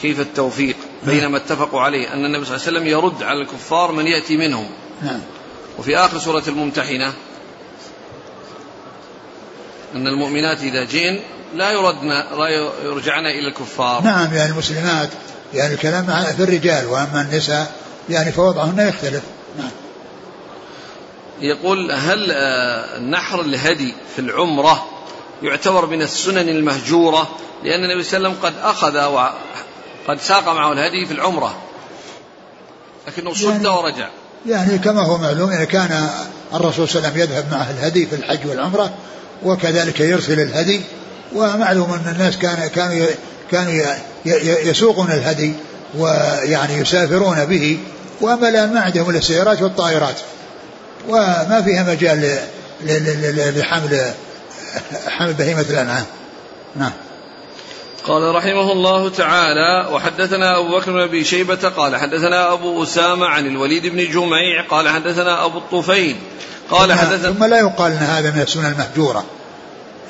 Speaker 1: كيف التوفيق بين ما اتفقوا عليه أن النبي صلى الله عليه وسلم يرد على الكفار من يأتي منهم؟
Speaker 2: نعم.
Speaker 1: وفي آخر سورة الممتحنة أن المؤمنات إذا جئن لا يردن لا يرجعن إلى الكفار.
Speaker 2: نعم يعني المسلمات يعني الكلام في الرجال وأما النساء يعني فوضعهن يختلف. نعم.
Speaker 1: يقول هل آه، نحر الهدي في العمرة يعتبر من السنن المهجورة؟ لأن النبي صلى الله عليه وسلم قد أخذ وقد ساق معه الهدي في العمرة لكنه صد يعني ورجع.
Speaker 2: يعني كما هو معلوم يعني كان الرسول صلى الله عليه وسلم يذهب معه الهدي في الحج والعمرة وكذلك يرسل الهدي ومعلوم أن الناس كان كانوا كانوا يسوقون الهدي ويعني يسافرون به وأما الآن ما عندهم إلا السيارات والطائرات. وما فيها مجال لحمل حمل بهيمة الأنعام. نعم.
Speaker 1: قال رحمه الله تعالى وحدثنا أبو بكر بن أبي شيبة قال حدثنا أبو أسامة عن الوليد بن جميع قال حدثنا أبو الطفيل قال حدثنا
Speaker 2: ثم لا يقال أن هذا من السنن المهجورة.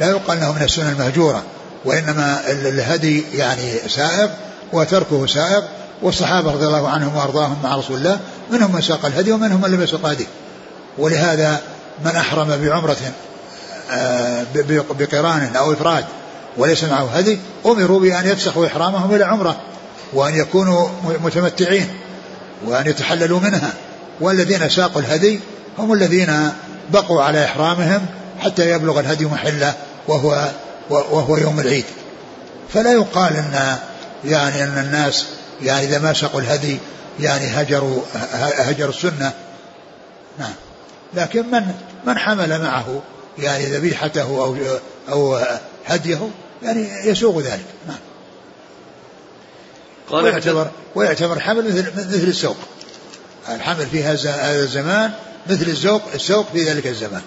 Speaker 2: لا يقال إنه من السنن المهجورة وإنما الهدي يعني سائغ وتركه سائغ والصحابة رضي الله عنهم وأرضاهم مع رسول الله منهم من ساق الهدي ومنهم من لم يسق الهدي. ولهذا من أحرم بعمرة آه، بقران أو إفراد وليس معه هدي أمروا بأن يفسخوا إحرامهم إلى عمرة وأن يكونوا متمتعين وأن يتحللوا منها. والذين ساقوا الهدي هم الذين بقوا على إحرامهم حتى يبلغ الهدي محله وهو وهو يوم العيد. فلا يقال إن يعني إن الناس يعني إذا ما سقوا الهدي يعني هجروا هجروا السنة. نعم. لكن من من حمل معه يعني ذبيحته أو أو هديه يعني يسوغ ذلك. نعم. قال ويعتبر ويعتبر حمل مثل مثل السوق. الحمل في هذا الزمان مثل السوق السوق في ذلك الزمان.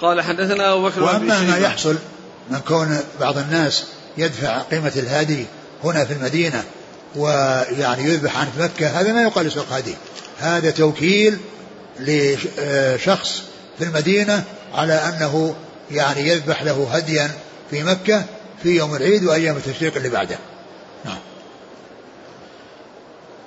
Speaker 1: قال حدثنا أبو بكر
Speaker 2: وأما ما يحصل من كون بعض الناس يدفع قيمة الهدي هنا في المدينة ويعني يذبح عن مكة هذا ما يقال سوق هدي هذا توكيل لشخص في المدينة على أنه يعني يذبح له هديا في مكة في يوم العيد وأيام التشريق اللي بعده نعم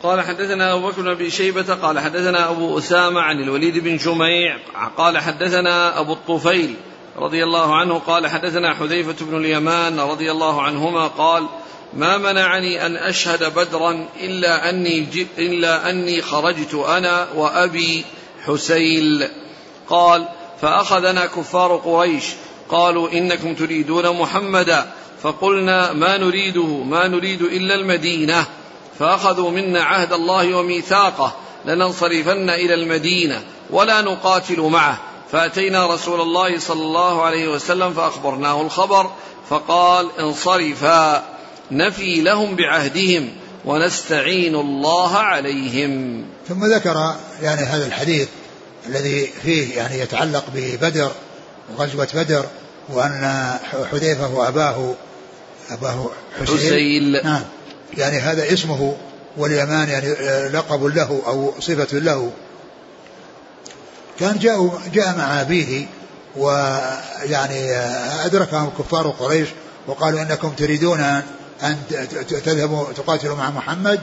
Speaker 1: قال حدثنا أبو بكر بن أبي شيبة قال حدثنا أبو أسامة عن الوليد بن جميع قال حدثنا أبو الطفيل رضي الله عنه قال حدثنا حذيفة بن اليمان رضي الله عنهما قال ما منعني أن أشهد بدرا إلا أني, إلا أني خرجت أنا وأبي حسيل قال فأخذنا كفار قريش قالوا إنكم تريدون محمدا فقلنا ما نريده ما نريد إلا المدينة. فأخذوا منا عهد الله وميثاقه لننصرفن إلى المدينة ولا نقاتل معه. فأتينا رسول الله صلى الله عليه وسلم فأخبرناه الخبر فقال انصرفا نفي لهم بعهدهم ونستعين الله عليهم.
Speaker 2: ثم ذكر يعني هذا الحديث الذي فيه يعني يتعلق ببدر وغزوة بدر وأن حذيفة وأباه أباه حسين, حسين. نعم. يعني هذا اسمه واليمان يعني آه، لقب له أو صفة له. كان جاء جاء مع أبيه ويعني آه، أدركهم كفار قريش وقالوا إنكم تريدون أن تذهبوا تقاتلوا مع محمد.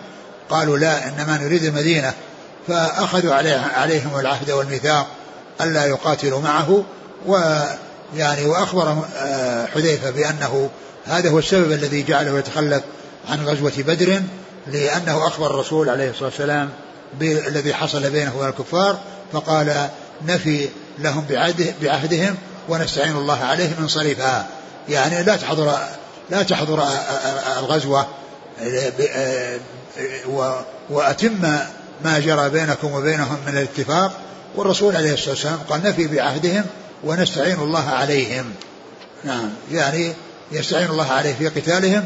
Speaker 2: قالوا لا إنما نريد المدينة. فأخذوا عليه عليهم العهد والميثاق ألا يقاتلوا معه. ويعني وأخبر آه، حذيفة بأنه هذا هو السبب الذي جعله يتخلف عن غزوة بدر لأنه أخبر الرسول عليه الصلاة والسلام بالذي حصل بينه وبين الكفار فقال نفي لهم بعهده بعهدهم ونستعين الله عليهم انصرفا يعني لا تحضر لا تحضر الغزوة وأتم ما جرى بينكم وبينهم من الاتفاق. والرسول عليه الصلاة والسلام قال نفي بعهدهم ونستعين الله عليهم. نعم يعني يستعين الله عليه في قتالهم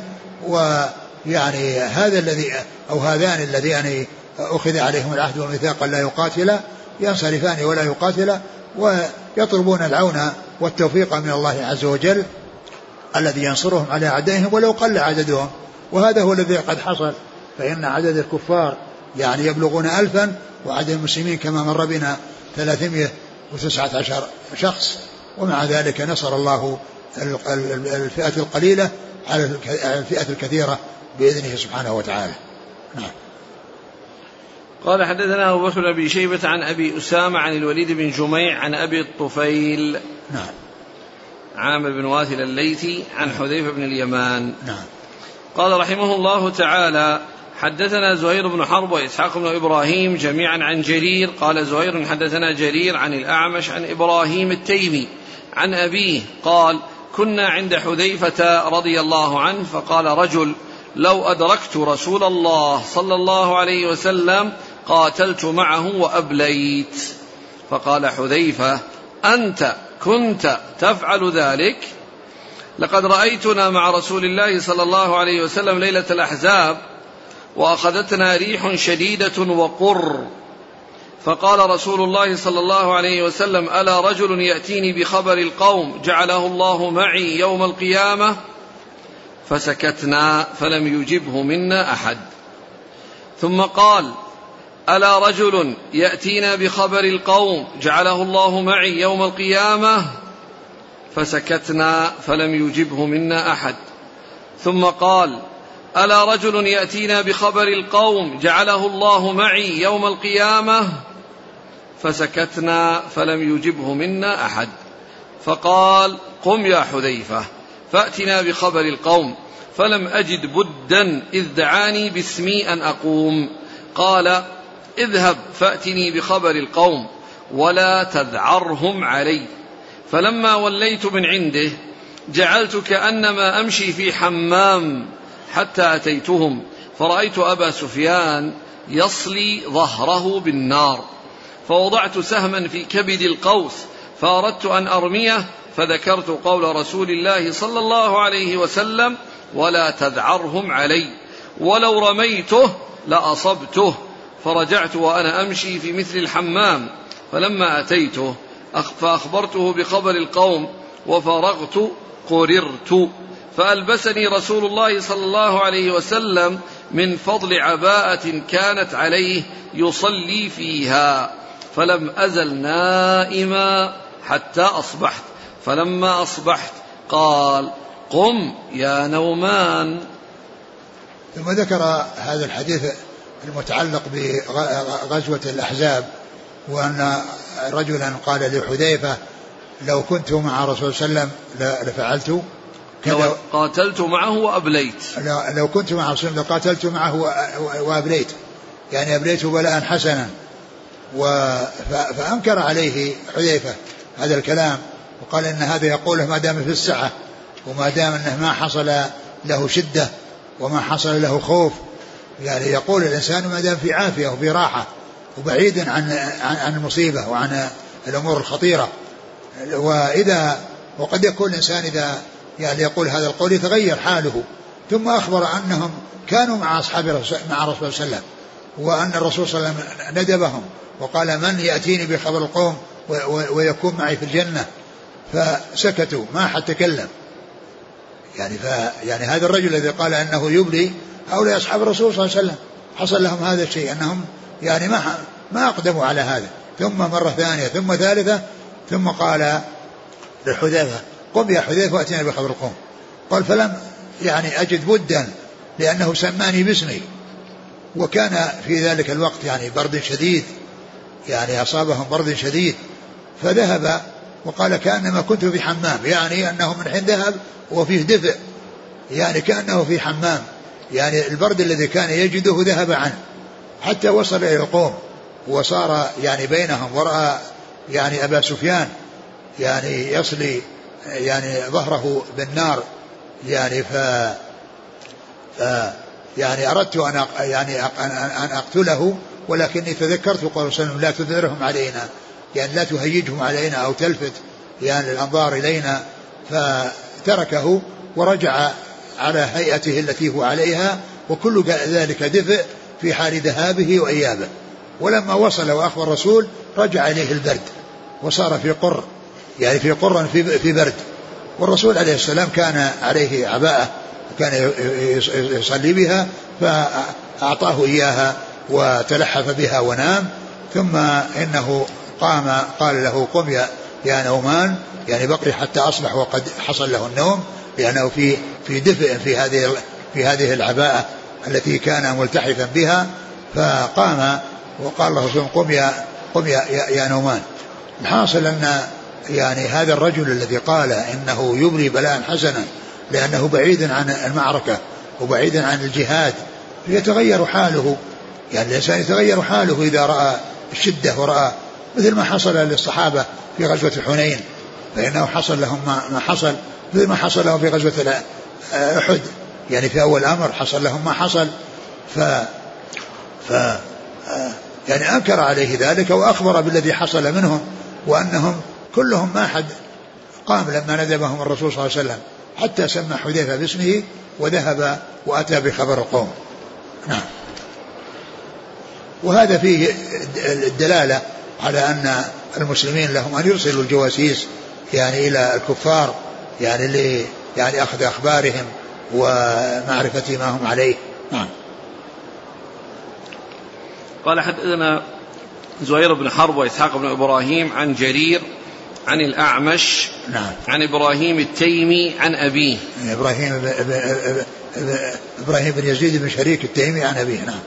Speaker 2: ويعني هذا الذي أو هذان اللذان أخذ عليهم العهد والميثاق لا يقاتلا ينصرفان ولا يقاتلا ويطلبون العون والتوفيق من الله عز وجل الذي ينصرهم على أعدائهم ولو قل عددهم. وهذا هو الذي قد حصل فإن عدد الكفار يعني يبلغون ألفا وعدد المسلمين كما مر بنا ثلاثمائة وتسعة عشر شخص ومع ذلك نصر الله الفئة القليلة على الفئة الكثيرة. بإذنه سبحانه وتعالى. نعم.
Speaker 1: قال حدثنا أبو بكر بن شيبة عن أبي أسامة عن الوليد بن جميع عن أبي الطفيل.
Speaker 2: نعم.
Speaker 1: عامر بن واثل الليثي عن حذيفة بن اليمان.
Speaker 2: نعم.
Speaker 1: قال رحمه الله تعالى حدثنا زهير بن حرب وإسحاق بن إبراهيم جميعا عن جرير. قال زهير حدثنا جرير عن الأعمش عن إبراهيم التيمي عن أبيه. قال كنا عند حذيفة رضي الله عنه فقال رجل لو أدركت رسول الله صلى الله عليه وسلم قاتلت معه وأبليت. فقال حذيفة أنت كنت تفعل ذلك؟ لقد رأيتنا مع رسول الله صلى الله عليه وسلم ليلة الأحزاب وأخذتنا ريح شديدة وقر. فقال رسول الله صلى الله عليه وسلم ألا رجل يأتيني بخبر القوم جعله الله معي يوم القيامة؟ فسكتنا فلم يجبه منا أحد. ثم قال ألا رجل يأتينا بخبر القوم جعله الله معي يوم القيامة؟ فسكتنا فلم يجبه منا أحد. ثم قال ألا رجل يأتينا بخبر القوم جعله الله معي يوم القيامة؟ فسكتنا فلم يجبه منا أحد. فقال قم يا حذيفة. فأتنا بخبر القوم فلم أجد بدا إذ دعاني باسمي أن أقوم. قال اذهب فأتني بخبر القوم ولا تذعرهم علي. فلما وليت من عنده جعلت كانما أمشي في حمام حتى أتيتهم فرأيت أبا سفيان يصلي ظهره بالنار. فوضعت سهما في كبد القوس فأردت أن أرميه فذكرت قول رسول الله صلى الله عليه وسلم ولا تذعرهم علي ولو رميته لأصبته فرجعت وأنا أمشي في مثل الحمام فلما أتيته فأخبرته بخبر القوم وفرغت قررت فألبسني رسول الله صلى الله عليه وسلم من فضل عباءة كانت عليه يصلي فيها فلم أزل نائما حتى أصبحت. فلما أصبحت قال قم يا نومان.
Speaker 2: ثم ذكر هذا الحديث المتعلق بغزوة الأحزاب وأن رجلا قال لحذيفة لو كنت مع رسول صلى الله عليه وسلم لفعلت
Speaker 1: كذا. قاتلت معه وأبليت.
Speaker 2: لو كنت مع رسول الله لقاتلت معه وأبليت. يعني أبليت بلاء حسنا. فأنكر عليه حذيفة هذا الكلام. وقال إن هذا يقوله ما دام في السعة وما دام أنه ما حصل له شدة وما حصل له خوف يعني يقول الإنسان ما دام في عافية وفي راحة وبعيد عن عن المصيبة وعن الأمور الخطيرة. وإذا وقد يكون الإنسان إذا يعني يقول هذا القول يتغير حاله ثم أخبر أنهم كانوا مع أصحاب مع الرسول صلى الله عليه وسلم وأن الرسول صلى الله عليه وسلم ندبهم وقال من يأتيني بخبر القوم ويكون معي في الجنة. فسكتوا ما حد تكلم. يعني ف يعني هذا الرجل الذي قال أنه يبلي هؤلاء أصحاب الرسول صلى الله عليه وسلم حصل لهم هذا الشيء أنهم يعني ما ما أقدموا على هذا. ثم مرة ثانية ثم ثالثة ثم قال لحذيفة قم يا حذيفة واتنا بخبر القوم. قال فلم يعني أجد بدا لأنه سماني باسمي. وكان في ذلك الوقت يعني برد شديد يعني أصابهم برد شديد فذهب وقال كأنما كنت في حمام يعني أنه من حين ذهب وفيه دفء يعني كأنه في حمام يعني البرد الذي كان يجده ذهب عنه حتى وصل إلى القوم وصار يعني بينهم ورأى يعني أبا سفيان يعني يصلي يعني ظهره بالنار يعني ف, يعني أردت أن يعني أن أقتله ولكني تذكرت قول صلى الله عليه وسلم لا تذرهم علينا. يعني لا تهيجهم علينا أو تلفت يعني الأنظار إلينا فتركه ورجع على هيئته التي هو عليها وكل ذلك دفء في حال ذهابه وإيابه. ولما وصل وأخبر الرسول رجع إليه البرد وصار في قر يعني في قر في, في برد. والرسول عليه السلام كان عليه عباءة كان يصلي بها فأعطاه إياها وتلحف بها ونام ثم إنه قام قال له قم يا يا نومان يعني بقي حتى أصبح وقد حصل له النوم لأنه في في دفء في هذه في هذه العباءة التي كان ملتحفا بها. فقام وقال له قم يا قم يا, يا, نومان. الحاصل أن يعني هذا الرجل الذي قال إنه يبري بلاء حسنا لأنه بعيد عن المعركة وبعيد عن الجهاد يتغير حاله. يعني الإنسان يتغير حاله إذا رأى الشدة ورأى مثل ما حصل للصحابة في غزوة حنين فإنه حصل لهم ما حصل مثل ما حصل لهم في غزوة أحد. يعني في أول أمر حصل لهم ما حصل ف ف يعني أنكر عليه ذلك وأخبر بالذي حصل منهم وأنهم كلهم ما أحد قام لما ندبهم الرسول صلى الله عليه وسلم حتى سمى حذيفة باسمه وذهب وأتى بخبر القوم. نعم. وهذا فيه الدلالة على أن المسلمين لهم أن يرسلوا الجواسيس يعني إلى الكفار يعني ل يعني أخذ أخبارهم ومعرفة ما هم عليه. نعم.
Speaker 1: قال حدثنا زهير بن حرب وإسحاق بن إبراهيم عن جرير عن الأعمش
Speaker 2: نعم.
Speaker 1: عن إبراهيم التيمي عن أبيه.
Speaker 2: إبراهيم ب... ب... ب... إبراهيم بن يزيد بن شريك التيمي عن أبيه. نعم.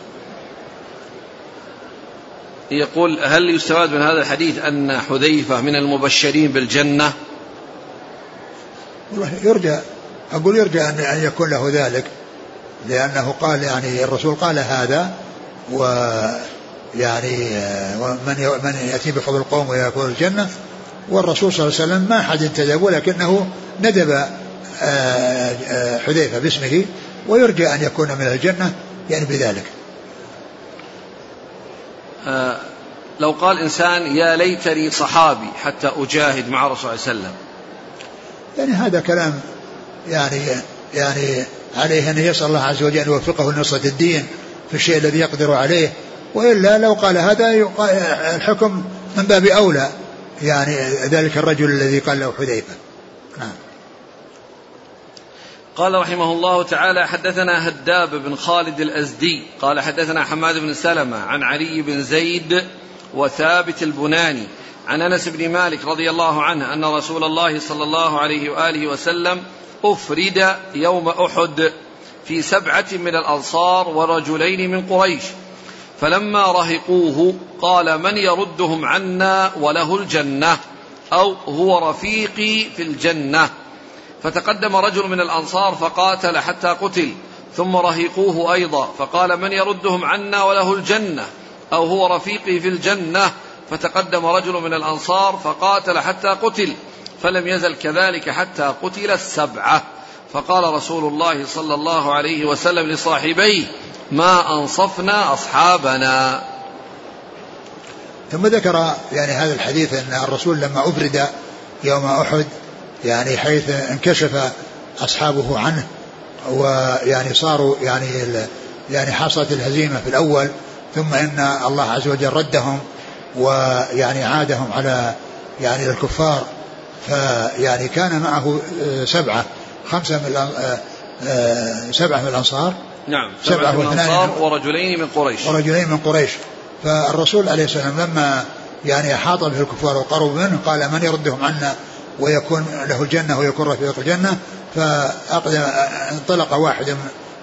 Speaker 1: يقول هل يستفاد من هذا الحديث أن حذيفة من المبشرين بالجنة؟
Speaker 2: والله يرجى أقول يرجى أن يكون له ذلك لأنه قال يعني الرسول قال هذا و يعني ومن من يأتي بفضل القوم ويكون الجنة والرسول صلى الله عليه وسلم ما حد انتدب ولكنه ندب آه، آه، حذيفة باسمه ويرجى أن يكون من الجنة يعني بذلك.
Speaker 1: آه لو قال إنسان يا ليتني صحابي حتى أجاهد مع الرسول صلى الله عليه وسلم.
Speaker 2: يعني هذا كلام يعني يعني عليه أن يسأل الله عز وجل أن يوفقه لنصرة الدين في الشيء الذي يقدر عليه. وإلا لو قال هذا الحكم من باب أولى. يعني ذلك الرجل الذي قال له حذيفة. نعم.
Speaker 1: قال رحمه الله تعالى حدثنا هداب بن خالد الأزدي قال حدثنا حماد بن سلمة عن علي بن زيد وثابت البناني عن أنس بن مالك رضي الله عنه أن رسول الله صلى الله عليه وآله وسلم أفرد يوم أحد في سبعة من الأنصار ورجلين من قريش فلما رهقوه قال من يردهم عنا وله الجنة أو هو رفيقي في الجنة؟ فتقدم رجل من الأنصار فقاتل حتى قتل ثم رهقوه أيضا فقال من يردهم عنا وله الجنة أو هو رفيقي في الجنة؟ فتقدم رجل من الأنصار فقاتل حتى قتل فلم يزل كذلك حتى قتل السبعة. فقال رسول الله صلى الله عليه وسلم لصاحبيه ما أنصفنا أصحابنا.
Speaker 2: ثم ذكر يعني هذا الحديث أن الرسول لما أفرد يوم أحد يعني حيث انكشف أصحابه عنه ويعني صاروا يعني يعني حصلت الهزيمة في الأول ثم إن الله عز وجل ردهم ويعني عادهم على يعني الكفار. فيعني كان معه آه، سبعة خمسة من آه، آه، سبعة من الأنصار.
Speaker 1: نعم سبعة من الأنصار ورجلين من قريش.
Speaker 2: ورجلين من قريش. فالرسول عليه السلام لما يعني أحاط به الكفار وقربوا منه قال من يردهم عنا؟ ويكون له الجنة ويكون رفيق الجنة فأقدم انطلق واحد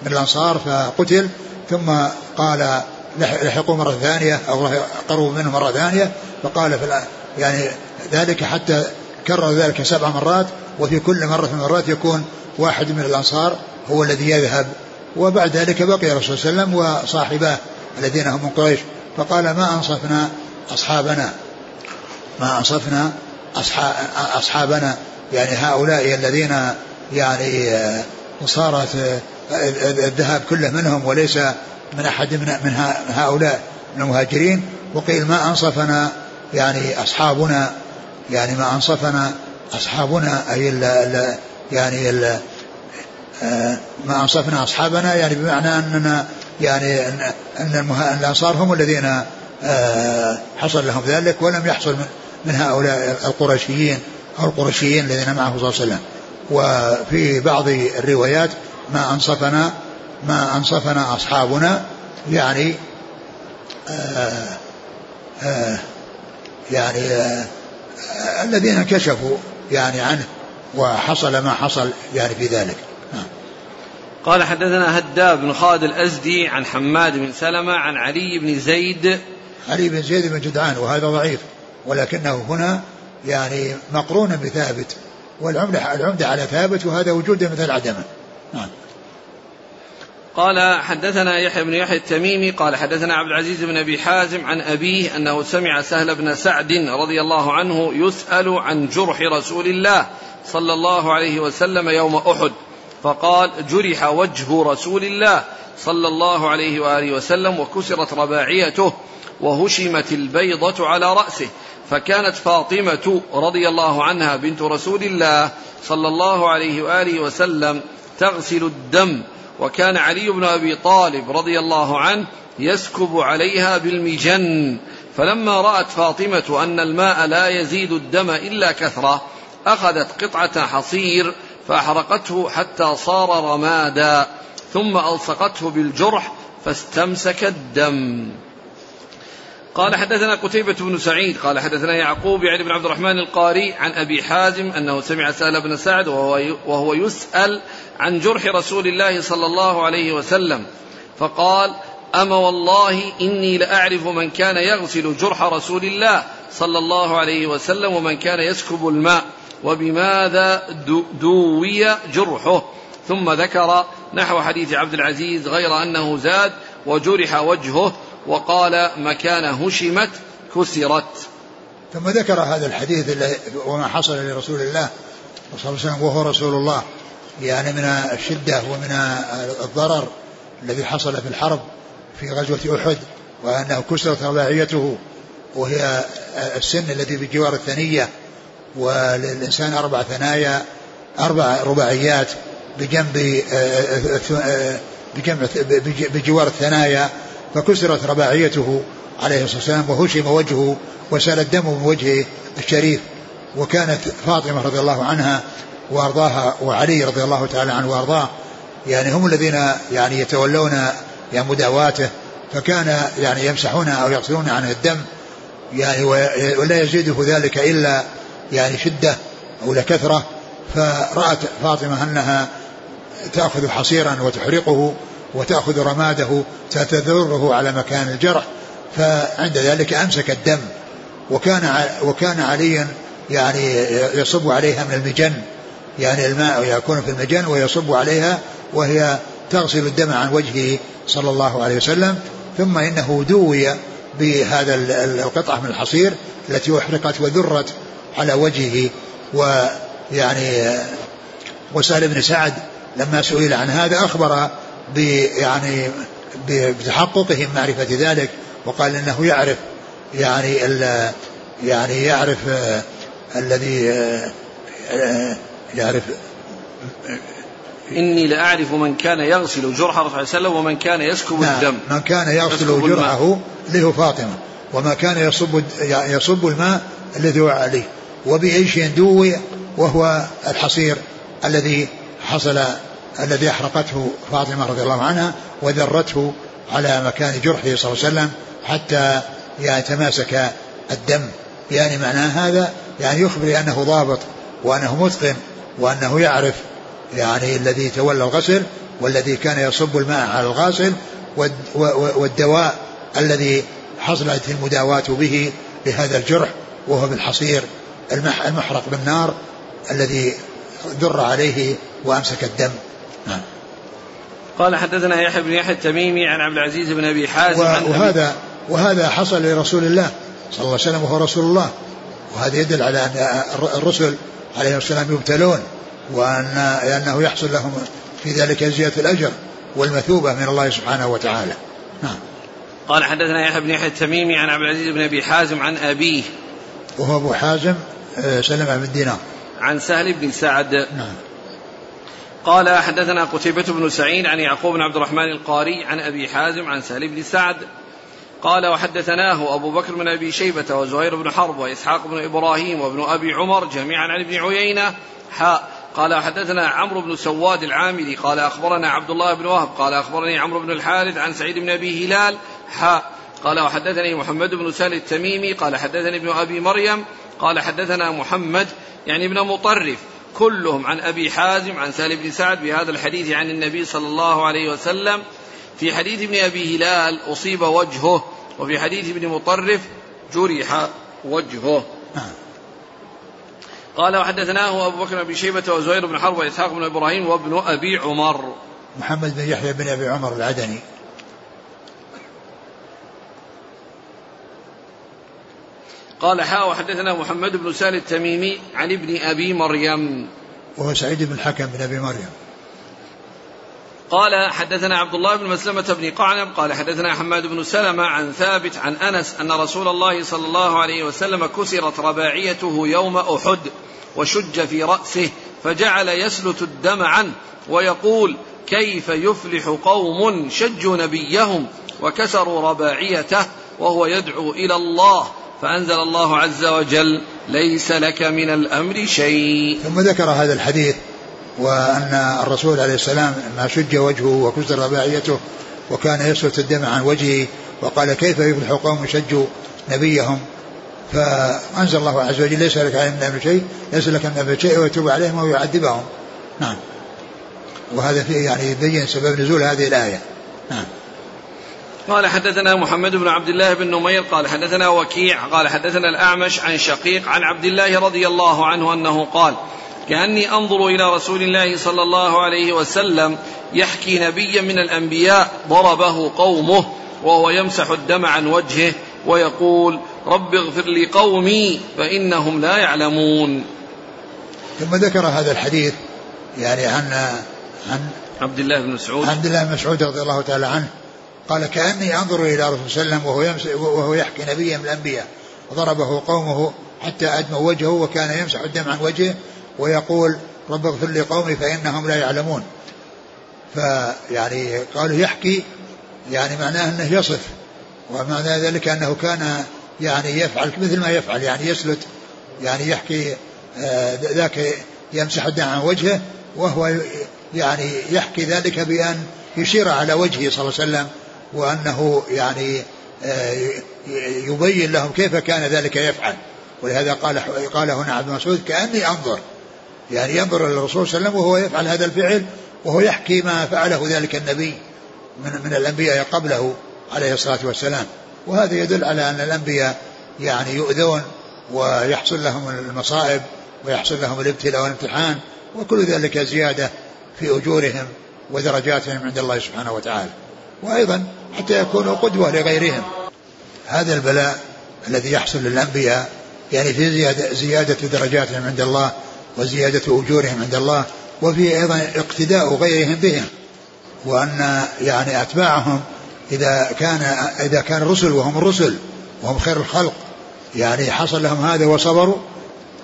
Speaker 2: من الأنصار فقتل ثم قال لحقوا مرة ثانية أو قربوا منه مرة ثانية فقال في يعني ذلك حتى كرر ذلك سبع مرات وفي كل مرة من المرات يكون واحد من الأنصار هو الذي يذهب. وبعد ذلك بقي الرسول صلى الله عليه وسلم وصاحباه الذين هم من قريش فقال ما أنصفنا أصحابنا؟ ما أنصفنا أصحابنا يعني هؤلاء الذين يعني صارت الذهب كله منهم وليس من أحد من, هؤلاء المهاجرين. وقيل ما أنصفنا يعني أصحابنا يعني ما أنصفنا أصحابنا أي ال ال يعني ال آه، ما أنصفنا أصحابنا يعني بمعنى أننا يعني أن, أن الأنصار هم الذين آه، حصل لهم ذلك ولم يحصل من, هؤلاء القرشيين أو القرشيين الذين معه صلى الله عليه وسلم. وفي بعض الروايات ما أنصفنا ما أنصفنا أصحابنا يعني آآ آه، آآ آه، يعني آآ آه، الذين كشفوا يعني عنه وحصل ما حصل يعني في ذلك.
Speaker 1: قال حدثنا هداب بن خالد الأزدي عن حماد بن سلمة عن علي بن زيد.
Speaker 2: علي بن زيد بن جدعان وهذا ضعيف. ولكنه هنا يعني مقرون بثابت والعمدة العمدة على ثابت وهذا وجود مثل عدمه. نعم.
Speaker 1: قال حدثنا يحيى بن يحيى التميمي قال حدثنا عبد العزيز بن أبي حازم عن أبيه أنه سمع سهل بن سعد رضي الله عنه يسأل عن جرح رسول الله صلى الله عليه وسلم يوم أحد فقال جرح وجه رسول الله صلى الله عليه وآله وسلم وكسرت رباعيته وهشمت البيضة على رأسه. فكانت فاطمة رضي الله عنها بنت رسول الله صلى الله عليه وآله وسلم تغسل الدم وكان علي بن أبي طالب رضي الله عنه يسكب عليها بالمجن. فلما رأت فاطمة أن الماء لا يزيد الدم إلا كثرة أخذت قطعة حصير فأحرقته حتى صار رمادا ثم ألصقته بالجرح فاستمسك الدم. قال حدثنا قتيبة بن سعيد قال حدثنا يعقوب يعني بن عبد الرحمن القاري عن أبي حازم أنه سمع سهل بن سعد وهو, وهو يسأل عن جرح رسول الله صلى الله عليه وسلم فقال أما والله إني لأعرف من كان يغسل جرح رسول الله صلى الله عليه وسلم ومن كان يسكب الماء وبماذا دوي جرحه؟ ثم ذكر نحو حديث عبد العزيز غير أنه زاد وجرح وجهه وقال مكان هشمت كسرت
Speaker 2: ثم ذكر هذا الحديث وما حصل لرسول الله صلى الله عليه وسلم وهو رسول الله. يعني من الشدة ومن الضرر الذي حصل في الحرب في غزوة أحد وأنه كسرت رباعيته وهي السن الذي بجوار الثنية وللإنسان أربع ثنايا أربع رباعيات بجنب بجنب بجوار الثنايا فكسرت رباعيته عليه الصلاة والسلام وهشم وجهه وسال الدم من وجهه الشريف. وكانت فاطمة رضي الله عنها وأرضاها وعلي رضي الله تعالى عنه وأرضاه يعني هم الذين يعني يتولون يعني مداواته فكان يعني يمسحون أو يغسلون عنه الدم يعني ولا يزيده ذلك إلا يعني شدة أو لكثرة فرأت فاطمة أنها تأخذ حصيرا وتحرقه وتأخذ رماده فتذره على مكان الجرح فعند ذلك أمسك الدم. وكان وكان عليا يعني يصب عليها من المجن يعني الماء يكون في المجن ويصب عليها وهي تغسل الدم عن وجهه صلى الله عليه وسلم. ثم إنه دوي بهذا القطعة من الحصير التي أحرقت وذرت على وجهه. ويعني وسال بن سعد لما سئل عن هذا أخبر يعني بتحققه من معرفة ذلك وقال إنه يعرف يعني يعني يعرف آه الذي آه يعرف
Speaker 1: إني لأعرف من كان يغسل جرح رسول الله عليه ومن كان يسكب نعم الدم.
Speaker 2: من كان يغسل جرحه اللي هو فاطمة وما كان يصب يصب الماء الذي هو عليه وبأي شيء دوي وهو الحصير الذي حصل الذي أحرقته فاطمة رضي الله عنها وذرته على مكان جرحه صلى الله عليه وسلم حتى يتماسك الدم. يعني معناه هذا يعني يخبر أنه ضابط وأنه متقن وأنه يعرف يعني الذي تولى الغسل والذي كان يصب الماء على الغاسل والدواء الذي حصلت المداواة به لهذا الجرح وهو بالحصير المحرق بالنار الذي ذر عليه وأمسك الدم. نعم
Speaker 1: قال حدثنا يحيى بن يحيى التميمي عن عبد العزيز بن أبي حازم
Speaker 2: وهذا وهذا حصل لرسول الله صلى الله عليه وسلم وهو رسول الله وهذا يدل على أن الرسل عليه السلام يبتلون وان انه يحصل لهم في ذلك زيادة الأجر والمثوبة من الله سبحانه وتعالى. نعم.
Speaker 1: قال حدثنا يحيى بن يحيى التميمي عن عبد العزيز بن أبي حازم عن أبيه.
Speaker 2: وهو أبو حازم آه، سلمة بن دينار.
Speaker 1: عن سهل بن سعد.
Speaker 2: نعم.
Speaker 1: قال حدثنا قتيبة بن سعيد عن يعقوب بن عبد الرحمن القاري عن أبي حازم عن سهل بن سعد قال وحدثناه أبو بكر بن أبي شيبة وزهير بن حرب وإسحاق بن إبراهيم وابن أبي عمر جميعا عن ابن عيينة. حاء قال حدثنا عمرو بن سواد العامري قال أخبرنا عبد الله بن وهب قال أخبرني عمرو بن الحارث عن سعيد بن أبي هلال. حاء قال وحدثني محمد بن سال التميمي قال حدثني ابن أبي مريم قال حدثنا محمد يعني ابن مطرف. كلهم عن أبي حازم عن سالم بن سعد بهذا الحديث عن النبي صلى الله عليه وسلم. في حديث ابن أبي هلال أصيب وجهه وفي حديث ابن مطرف جرح وجهه. قال وحدثناه أبو بكر بن شيبة وزهير بن حرب وإسحاق بن إبراهيم وابن أبي عمر.
Speaker 2: محمد بن يحيى بن أبي عمر العدني.
Speaker 1: قال حاء وحدثنا محمد بن سالم التميمي عن ابن أبي مريم.
Speaker 2: وهو سعيد بن الحكم بن أبي مريم.
Speaker 1: قال حدثنا عبد الله بن مسلمة بن قعنب قال حدثنا حماد بن سلمة عن ثابت عن أنس أن رسول الله صلى الله عليه وسلم كسرت رباعيته يوم أحد وشج في رأسه فجعل يسلت الدم عنه ويقول كيف يفلح قوم شجوا نبيهم وكسروا رباعيته وهو يدعو إلى الله؟ فأنزل الله عز وجل ليس لك من الأمر شيء.
Speaker 2: ثم ذكر هذا الحديث وأن الرسول عليه السلام ما شج وجهه وكسر رباعيته وكان يسلت الدم عن وجهه وقال كيف يفلح قوم شجوا نبيهم. فأنزل الله عز وجل ليس لك من شيء ليس لك من شيء ويتوب عليهم ويعذبهم. نعم. وهذا فيه يعني يبين سبب نزول هذه الآية. نعم.
Speaker 1: قال حدثنا محمد بن عبد الله بن نمير قال حدثنا وكيع قال حدثنا الأعمش عن شقيق عن عبد الله رضي الله عنه أنه قال كأني أنظر إلى رسول الله صلى الله عليه وسلم يحكي نبيا من الأنبياء ضربه قومه وهو يمسح الدم عن وجهه ويقول رب اغفر لقومي فإنهم لا يعلمون.
Speaker 2: ثم ذكر هذا الحديث يعني عن عن
Speaker 1: عبد الله بن مسعود.
Speaker 2: عبد الله بن مسعود رضي الله تعالى عنه قال كأني أنظر إلى رسول صلى الله عليه وسلم وهو, وهو يحكي نبيا من الأنبياء. وضربه قومه حتى أدموا وجهه وكان يمسح الدم عن وجهه ويقول رب اغفر لي قومي فإنهم لا يعلمون. فيعني قالوا يحكي يعني معناه أنه يصف. ومعنى ذلك أنه كان يعني يفعل مثل ما يفعل يعني يسلت يعني يحكي آه، ذاك يمسح الدم عن وجهه وهو يعني يحكي ذلك بأن يشير على وجهه صلى الله عليه وسلم. وأنه يعني آه، يبين لهم كيف كان ذلك يفعل. ولهذا قال قال هنا عبد المسعود كأني أنظر. يعني ينظر إلى الرسول صلى الله عليه وسلم وهو يفعل هذا الفعل وهو يحكي ما فعله ذلك النبي من من الأنبياء قبله عليه الصلاة والسلام. وهذا يدل على أن الأنبياء يعني يؤذون ويحصل لهم المصائب ويحصل لهم الابتلاء والامتحان وكل ذلك زيادة في أجورهم ودرجاتهم عند الله سبحانه وتعالى. وأيضا حتى يكونوا قدوة لغيرهم. هذا البلاء الذي يحصل للأنبياء يعني في زيادة, زيادة درجاتهم عند الله وزيادة أجورهم عند الله وفي أيضا اقتداء غيرهم بهم. وأن يعني أتباعهم إذا كان إذا كان الرسل وهم الرسل وهم خير الخلق. يعني حصل لهم هذا وصبروا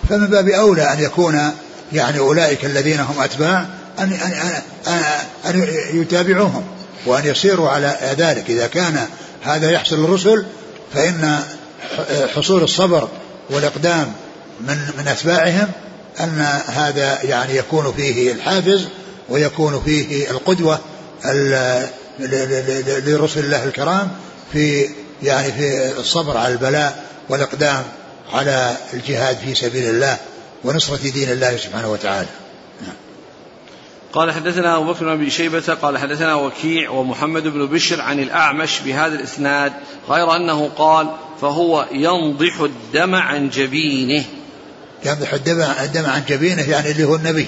Speaker 2: فمن باب أولى أن يكون يعني أولئك الذين هم أتباع أن أن أن, أن يتابعوهم. وأن يسيروا على ذلك. إذا كان هذا يحصل للرسل فإن حصول الصبر والإقدام من من أتباعهم أن هذا يعني يكون فيه الحافز ويكون فيه القدوة لرسل الله الكرام في يعني في الصبر على البلاء والإقدام على الجهاد في سبيل الله ونصرة دين الله سبحانه وتعالى.
Speaker 1: قال حدثنا أبو بكر بن أبي شيبة قال حدثنا وكيع ومحمد بن بشر عن الأعمش بهذا الإسناد غير أنه قال فهو ينضح الدم عن جبينه.
Speaker 2: ينضح الدم الدم عن جبينه يعني اللي هو النبي.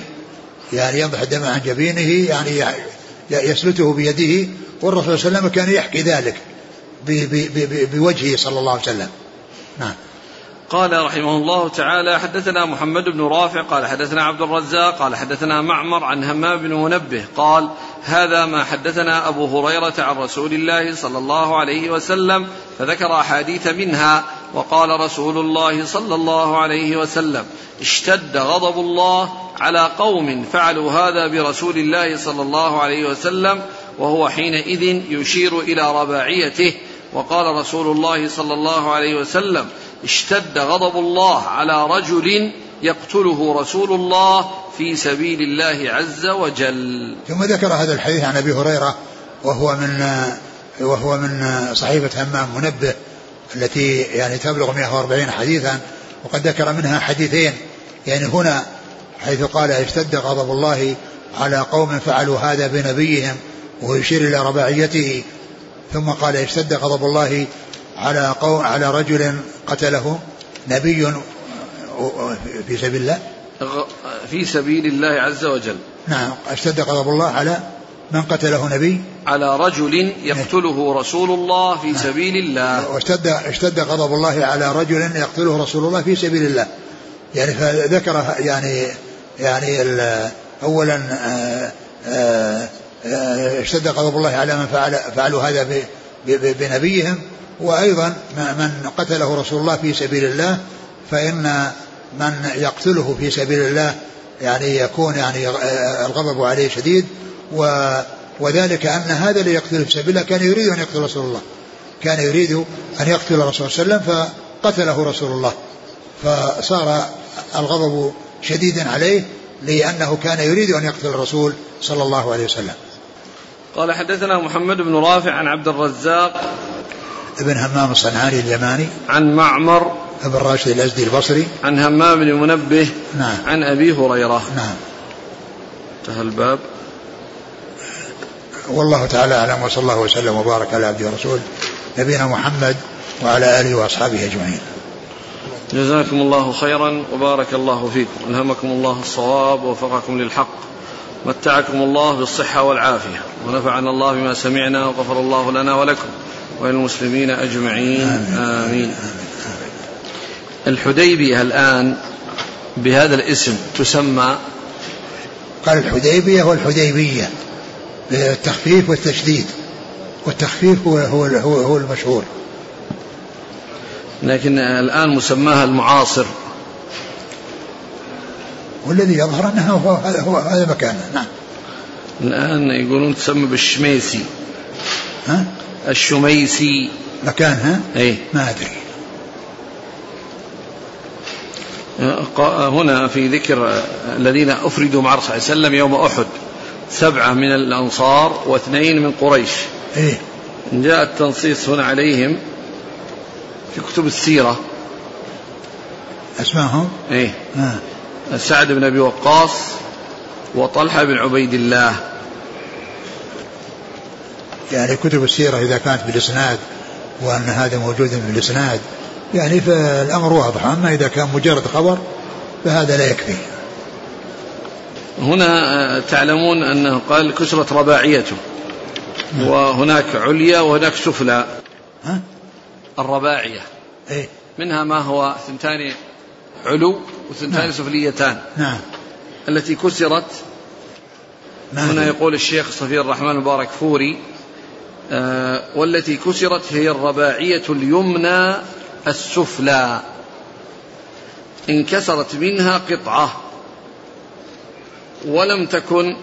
Speaker 2: يعني ينضح الدم عن جبينه يعني يسلته بيده والرسول صلى الله عليه وسلم كان يحكي ذلك بوجهه صلى الله عليه وسلم. نعم.
Speaker 1: قال رحمه الله تعالى حدثنا محمد بن رافع قال حدثنا عبد الرزاق قال حدثنا معمر عن همام بن منبه قال هذا ما حدثنا أبو هريرة عن رسول الله صلى الله عليه وسلم فذكر أحاديث منها وقال رسول الله صلى الله عليه وسلم اشتد غضب الله على قوم فعلوا هذا برسول الله صلى الله عليه وسلم وهو حينئذ يشير إلى رباعيته. وقال رسول الله صلى الله عليه وسلم اشتد غضب الله على رجل يقتله رسول الله في سبيل الله عز وجل.
Speaker 2: ثم ذكر هذا الحديث عن أبي هريرة وهو من وهو من صحيفة همام منبه التي يعني تبلغ 140 حديثا وقد ذكر منها حديثين. يعني هنا حيث قال اشتد غضب الله على قوم فعلوا هذا بنبيهم ويشير إلى رباعيته. ثم قال اشتد غضب الله على قوم على رجل قتله نبي في سبيل الله؟
Speaker 1: في سبيل الله عز وجل.
Speaker 2: نعم أشتد غضب الله على من قتله نبي؟
Speaker 1: على رجل يقتله رسول الله في نعم. سبيل الله.
Speaker 2: واشتد اشتد غضب الله على رجل يقتله رسول الله في سبيل الله. يعني فذكر يعني يعني اولا آه، آه، آه، اشتد غضب الله على من فعل فعلوا هذا بنبيهم. وأيضا من قتله رسول الله في سبيل الله فإن من يقتله في سبيل الله يعني يكون يعني الغضب عليه شديد و وذلك أن هذا اللي يقتله في سبيل الله كان يريد أن يقتل رسول الله. كان يريد أن يقتل الرسول صلى الله عليه وسلم فقتله رسول الله. فصار الغضب شديدا عليه لأنه كان يريد أن يقتل الرسول صلى الله عليه وسلم.
Speaker 1: قال حدثنا محمد بن رافع عن عبد الرزاق
Speaker 2: بن همام الصنعاني اليماني
Speaker 1: عن معمر
Speaker 2: بن راشد الأزدي البصري.
Speaker 1: عن همام بن منبه
Speaker 2: نعم.
Speaker 1: عن أبي هريرة.
Speaker 2: نعم.
Speaker 1: انتهى الباب.
Speaker 2: والله تعالى أعلم وصلى الله وسلم وبارك على عبده ورسوله نبينا محمد وعلى آله وأصحابه أجمعين.
Speaker 1: جزاكم الله خيرا وبارك الله فيكم. ألهمكم الله الصواب ووفقكم للحق. متعكم الله بالصحة والعافية. ونفعنا الله بما سمعنا وغفر الله لنا ولكم. وللمسلمين أجمعين. آمين, آمين. الحديبية الآن بهذا الاسم تسمى
Speaker 2: قال الحديبية والحديبية بالتخفيف والتشديد. والتخفيف هو هو هو, هو المشهور.
Speaker 1: لكن الآن مسماها المعاصر.
Speaker 2: والذي يظهر أنها هو هذا هو هذا مكانه. نعم.
Speaker 1: الآن يقولون تسمى بالشميسي.
Speaker 2: ها؟
Speaker 1: الشميسي.
Speaker 2: مكانها؟
Speaker 1: اي
Speaker 2: ما أدري.
Speaker 1: هنا في ذكر الذين أفردوا مع الرسول صلى الله عليه وسلم يوم أحد سبعة من الأنصار واثنين من قريش.
Speaker 2: إيه؟
Speaker 1: جاء التنصيص هنا عليهم في كتب السيرة.
Speaker 2: أسمائهم
Speaker 1: إيه.
Speaker 2: آه.
Speaker 1: سعد بن أبي وقاص وطلحة بن عبيد الله.
Speaker 2: يعني كتب السيرة إذا كانت بالإسناد وأن هذا موجود بالإسناد. يعني فالأمر واضح. أما إذا كان مجرد خبر فهذا لا يكفي.
Speaker 1: هنا تعلمون أنه قال كسرت رباعيته. وهناك عليا وهناك سفلى.
Speaker 2: ها؟
Speaker 1: الرباعية.
Speaker 2: إيه؟
Speaker 1: منها ما هو؟ ثنتان علو وثنتان
Speaker 2: نعم.
Speaker 1: سفليتان.
Speaker 2: نعم.
Speaker 1: التي كسرت. هنا؟ يقول الشيخ صفي الرحمن المبارك فوري. آه والتي كسرت هي الرباعية اليمنى السفلى. انكسرت منها قطعة ولم تكن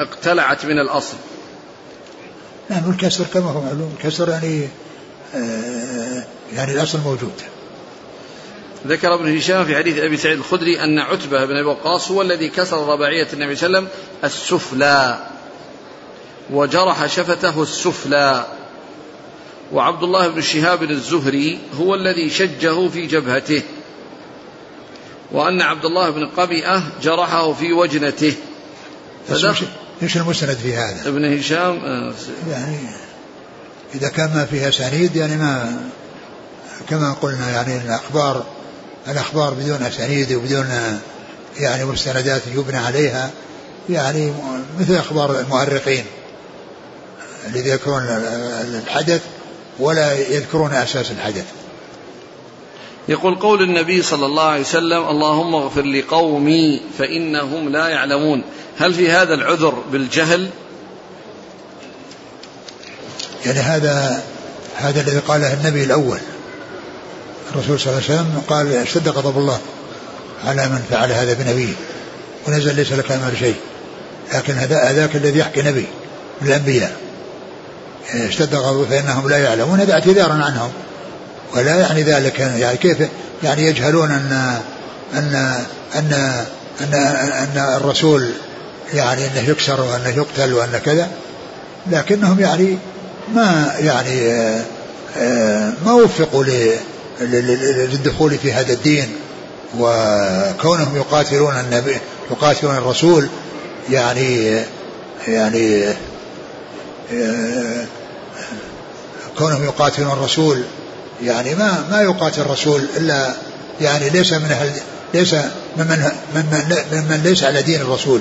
Speaker 1: اقتلعت من الأصل.
Speaker 2: نعم الكسر كما هو معلوم. الكسر يعني آه يعني الأصل موجود.
Speaker 1: ذكر ابن هشام في حديث أبي سعيد الخدري أن عتبة بن أبي وقاص هو الذي كسر رباعية النبي صلى الله عليه وسلم السفلى. وجرح شفته السفلى. وعبد الله بن شهاب الزهري هو الذي شجه في جبهته. وأن عبد الله بن قبيئه جرحه في وجنته. فدخل
Speaker 2: إيش المستند في هذا؟
Speaker 1: ابن هشام آه،
Speaker 2: يعني إذا كان ما فيها أسانيد يعني ما كما قلنا يعني الأخبار الأخبار بدون أسانيد وبدون يعني مستندات يبنى عليها يعني مثل أخبار المؤرخين. الذي يذكرون الحدث ولا يذكرون أساس الحدث.
Speaker 1: يقول قول النبي صلى الله عليه وسلم اللهم اغفر لقومي فإنهم لا يعلمون. هل في هذا العذر بالجهل؟
Speaker 2: يعني هذا هذا الذي قاله النبي الأول. الرسول صلى الله عليه وسلم قال اشتد غضب الله على من فعل هذا بنبيه ونزل ليس لك أمر شيء. لكن هذا هذاك الذي يحكي نبي من الأنبياء. اشتد غضبه فإنهم لا يعلمون هذا اعتذار عنهم. ولا يعني ذلك يعني كيف يعني يجهلون ان ان ان ان, أن الرسول يعني أنه يكسر وأنه يقتل وأنه كذا. لكنهم يعني ما يعني ما وفقوا للدخول في هذا الدين. وكونهم يقاتلون النبي يقاتلون الرسول يعني يعني كونهم يقاتلون الرسول يعني ما ما يقاتل الرسول إلا يعني ليس من أهل ليس ممن ممن ممن ليس على دين الرسول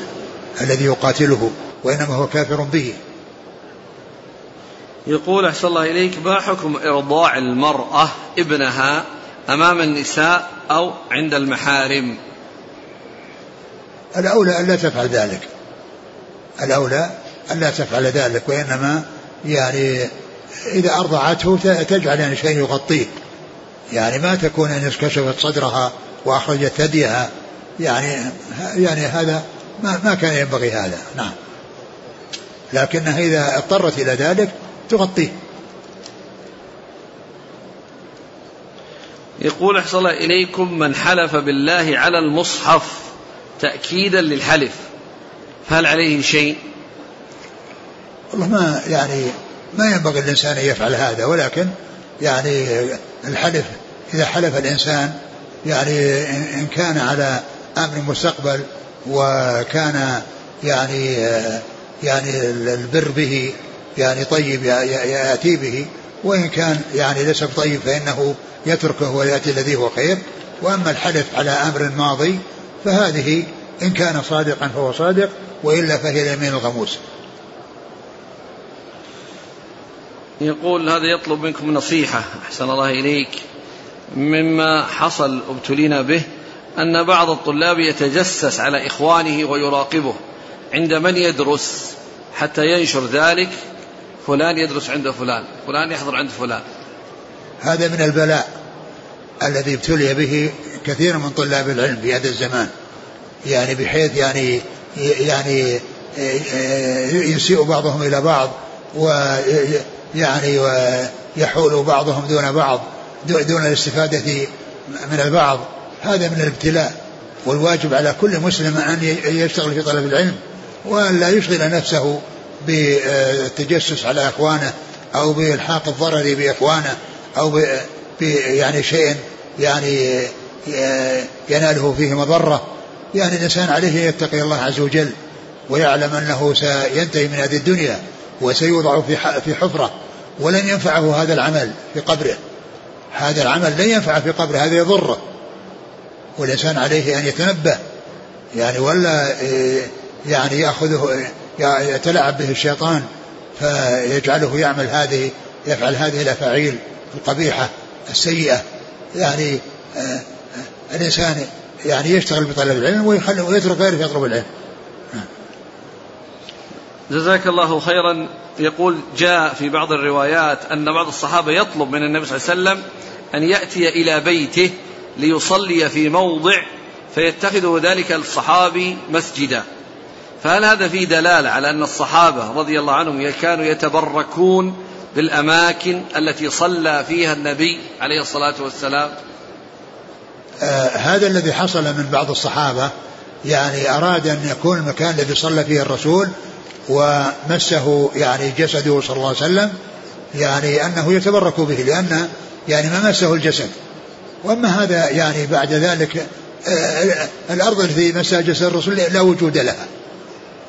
Speaker 2: الذي يقاتله وإنما هو كافر به.
Speaker 1: يقول أحسن الله إليك ما حكم إرضاع المرأة ابنها أمام النساء أو عند المحارم؟
Speaker 2: الأولى ألا تفعل ذلك. الأولى ألا تفعل ذلك وإنما يعني إذا أرضعته تجعل يعني شيء يغطيه. يعني ما تكون أن كشفت صدرها وأخرجت ثديها. يعني يعني هذا ما ما كان ينبغي هذا. نعم. لكنها إذا اضطرت إلى ذلك تغطيه.
Speaker 1: يقول الله إليكم من حلف بالله على المصحف تأكيدا للحلف. فهل عليه شيء؟
Speaker 2: والله ما يعني ما ينبغي الإنسان أن يفعل هذا ولكن يعني الحلف إذا حلف الإنسان يعني إن كان على أمر مستقبل وكان يعني يعني البر به يعني طيب يأتي به وإن كان يعني ليس بطيب فإنه يتركه ويأتي الذي هو خير. وأما الحلف على أمر ماضي فهذه إن كان صادقا فهو صادق وإلا فهي اليمين الغموس.
Speaker 1: يقول هذا يطلب منكم نصيحة أحسن الله إليك مما حصل ابتلينا به أن بعض الطلاب يتجسس على إخوانه ويراقبه عند من يدرس حتى ينشر ذلك فلان يدرس عند فلان فلان يحضر عند فلان.
Speaker 2: هذا من البلاء الذي ابتلي به كثير من طلاب العلم في هذا الزمان. يعني بحيث يعني يعني يسيء بعضهم إلى بعض ويعني ويحول بعضهم دون بعض دون الاستفادة من البعض. هذا من الابتلاء. والواجب على كل مسلم أن يشتغل في طلب العلم وأن لا يشغل نفسه بالتجسس على إخوانه أو بإلحاق الضرر بإخوانه أو يعني شيء يعني يناله فيه مضرة. يعني الإنسان عليه أن يتقي الله عز وجل ويعلم أنه سينتهي من هذه الدنيا. وسيوضع في حفرة ولن ينفعه هذا العمل في قبره. هذا العمل لن ينفعه في قبره هذا يضره. والإنسان عليه أن يتنبه يعني ولا يعني يأخذه يتلاعب به الشيطان فيجعله يعمل هذه يفعل هذه الأفاعيل القبيحة السيئة. يعني آه الإنسان يعني يشتغل بطلب العلم ويخلي ويترك غيره يطلب العلم.
Speaker 1: جزاك الله خيرا. يقول جاء في بعض الروايات أن بعض الصحابة يطلب من النبي صلى الله عليه وسلم أن يأتي إلى بيته ليصلي في موضع فيتخذه ذلك الصحابي مسجدا. فهل هذا فيه دلالة على أن الصحابة رضي الله عنهم كانوا يتبركون بالأماكن التي صلى فيها النبي عليه الصلاة والسلام؟
Speaker 2: آه هذا الذي حصل من بعض الصحابة يعني أراد أن يكون المكان الذي صلى فيه الرسول ومسه يعني جسده صلى الله عليه وسلم يعني أنه يتبرك به لأن يعني ما مسه الجسد. وأما هذا يعني بعد ذلك آه الأرض التي مسها جسد الرسول لا وجود لها.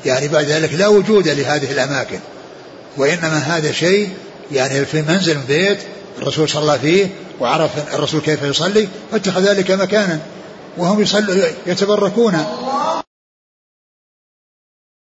Speaker 2: يعني بعد ذلك لا وجود لهذه الأماكن. وإنما هذا شيء يعني في منزل بيت الرسول صلى فيه وعرف الرسول كيف يصلي فاتخذ ذلك مكانا. وهم يصلوا يتبركون.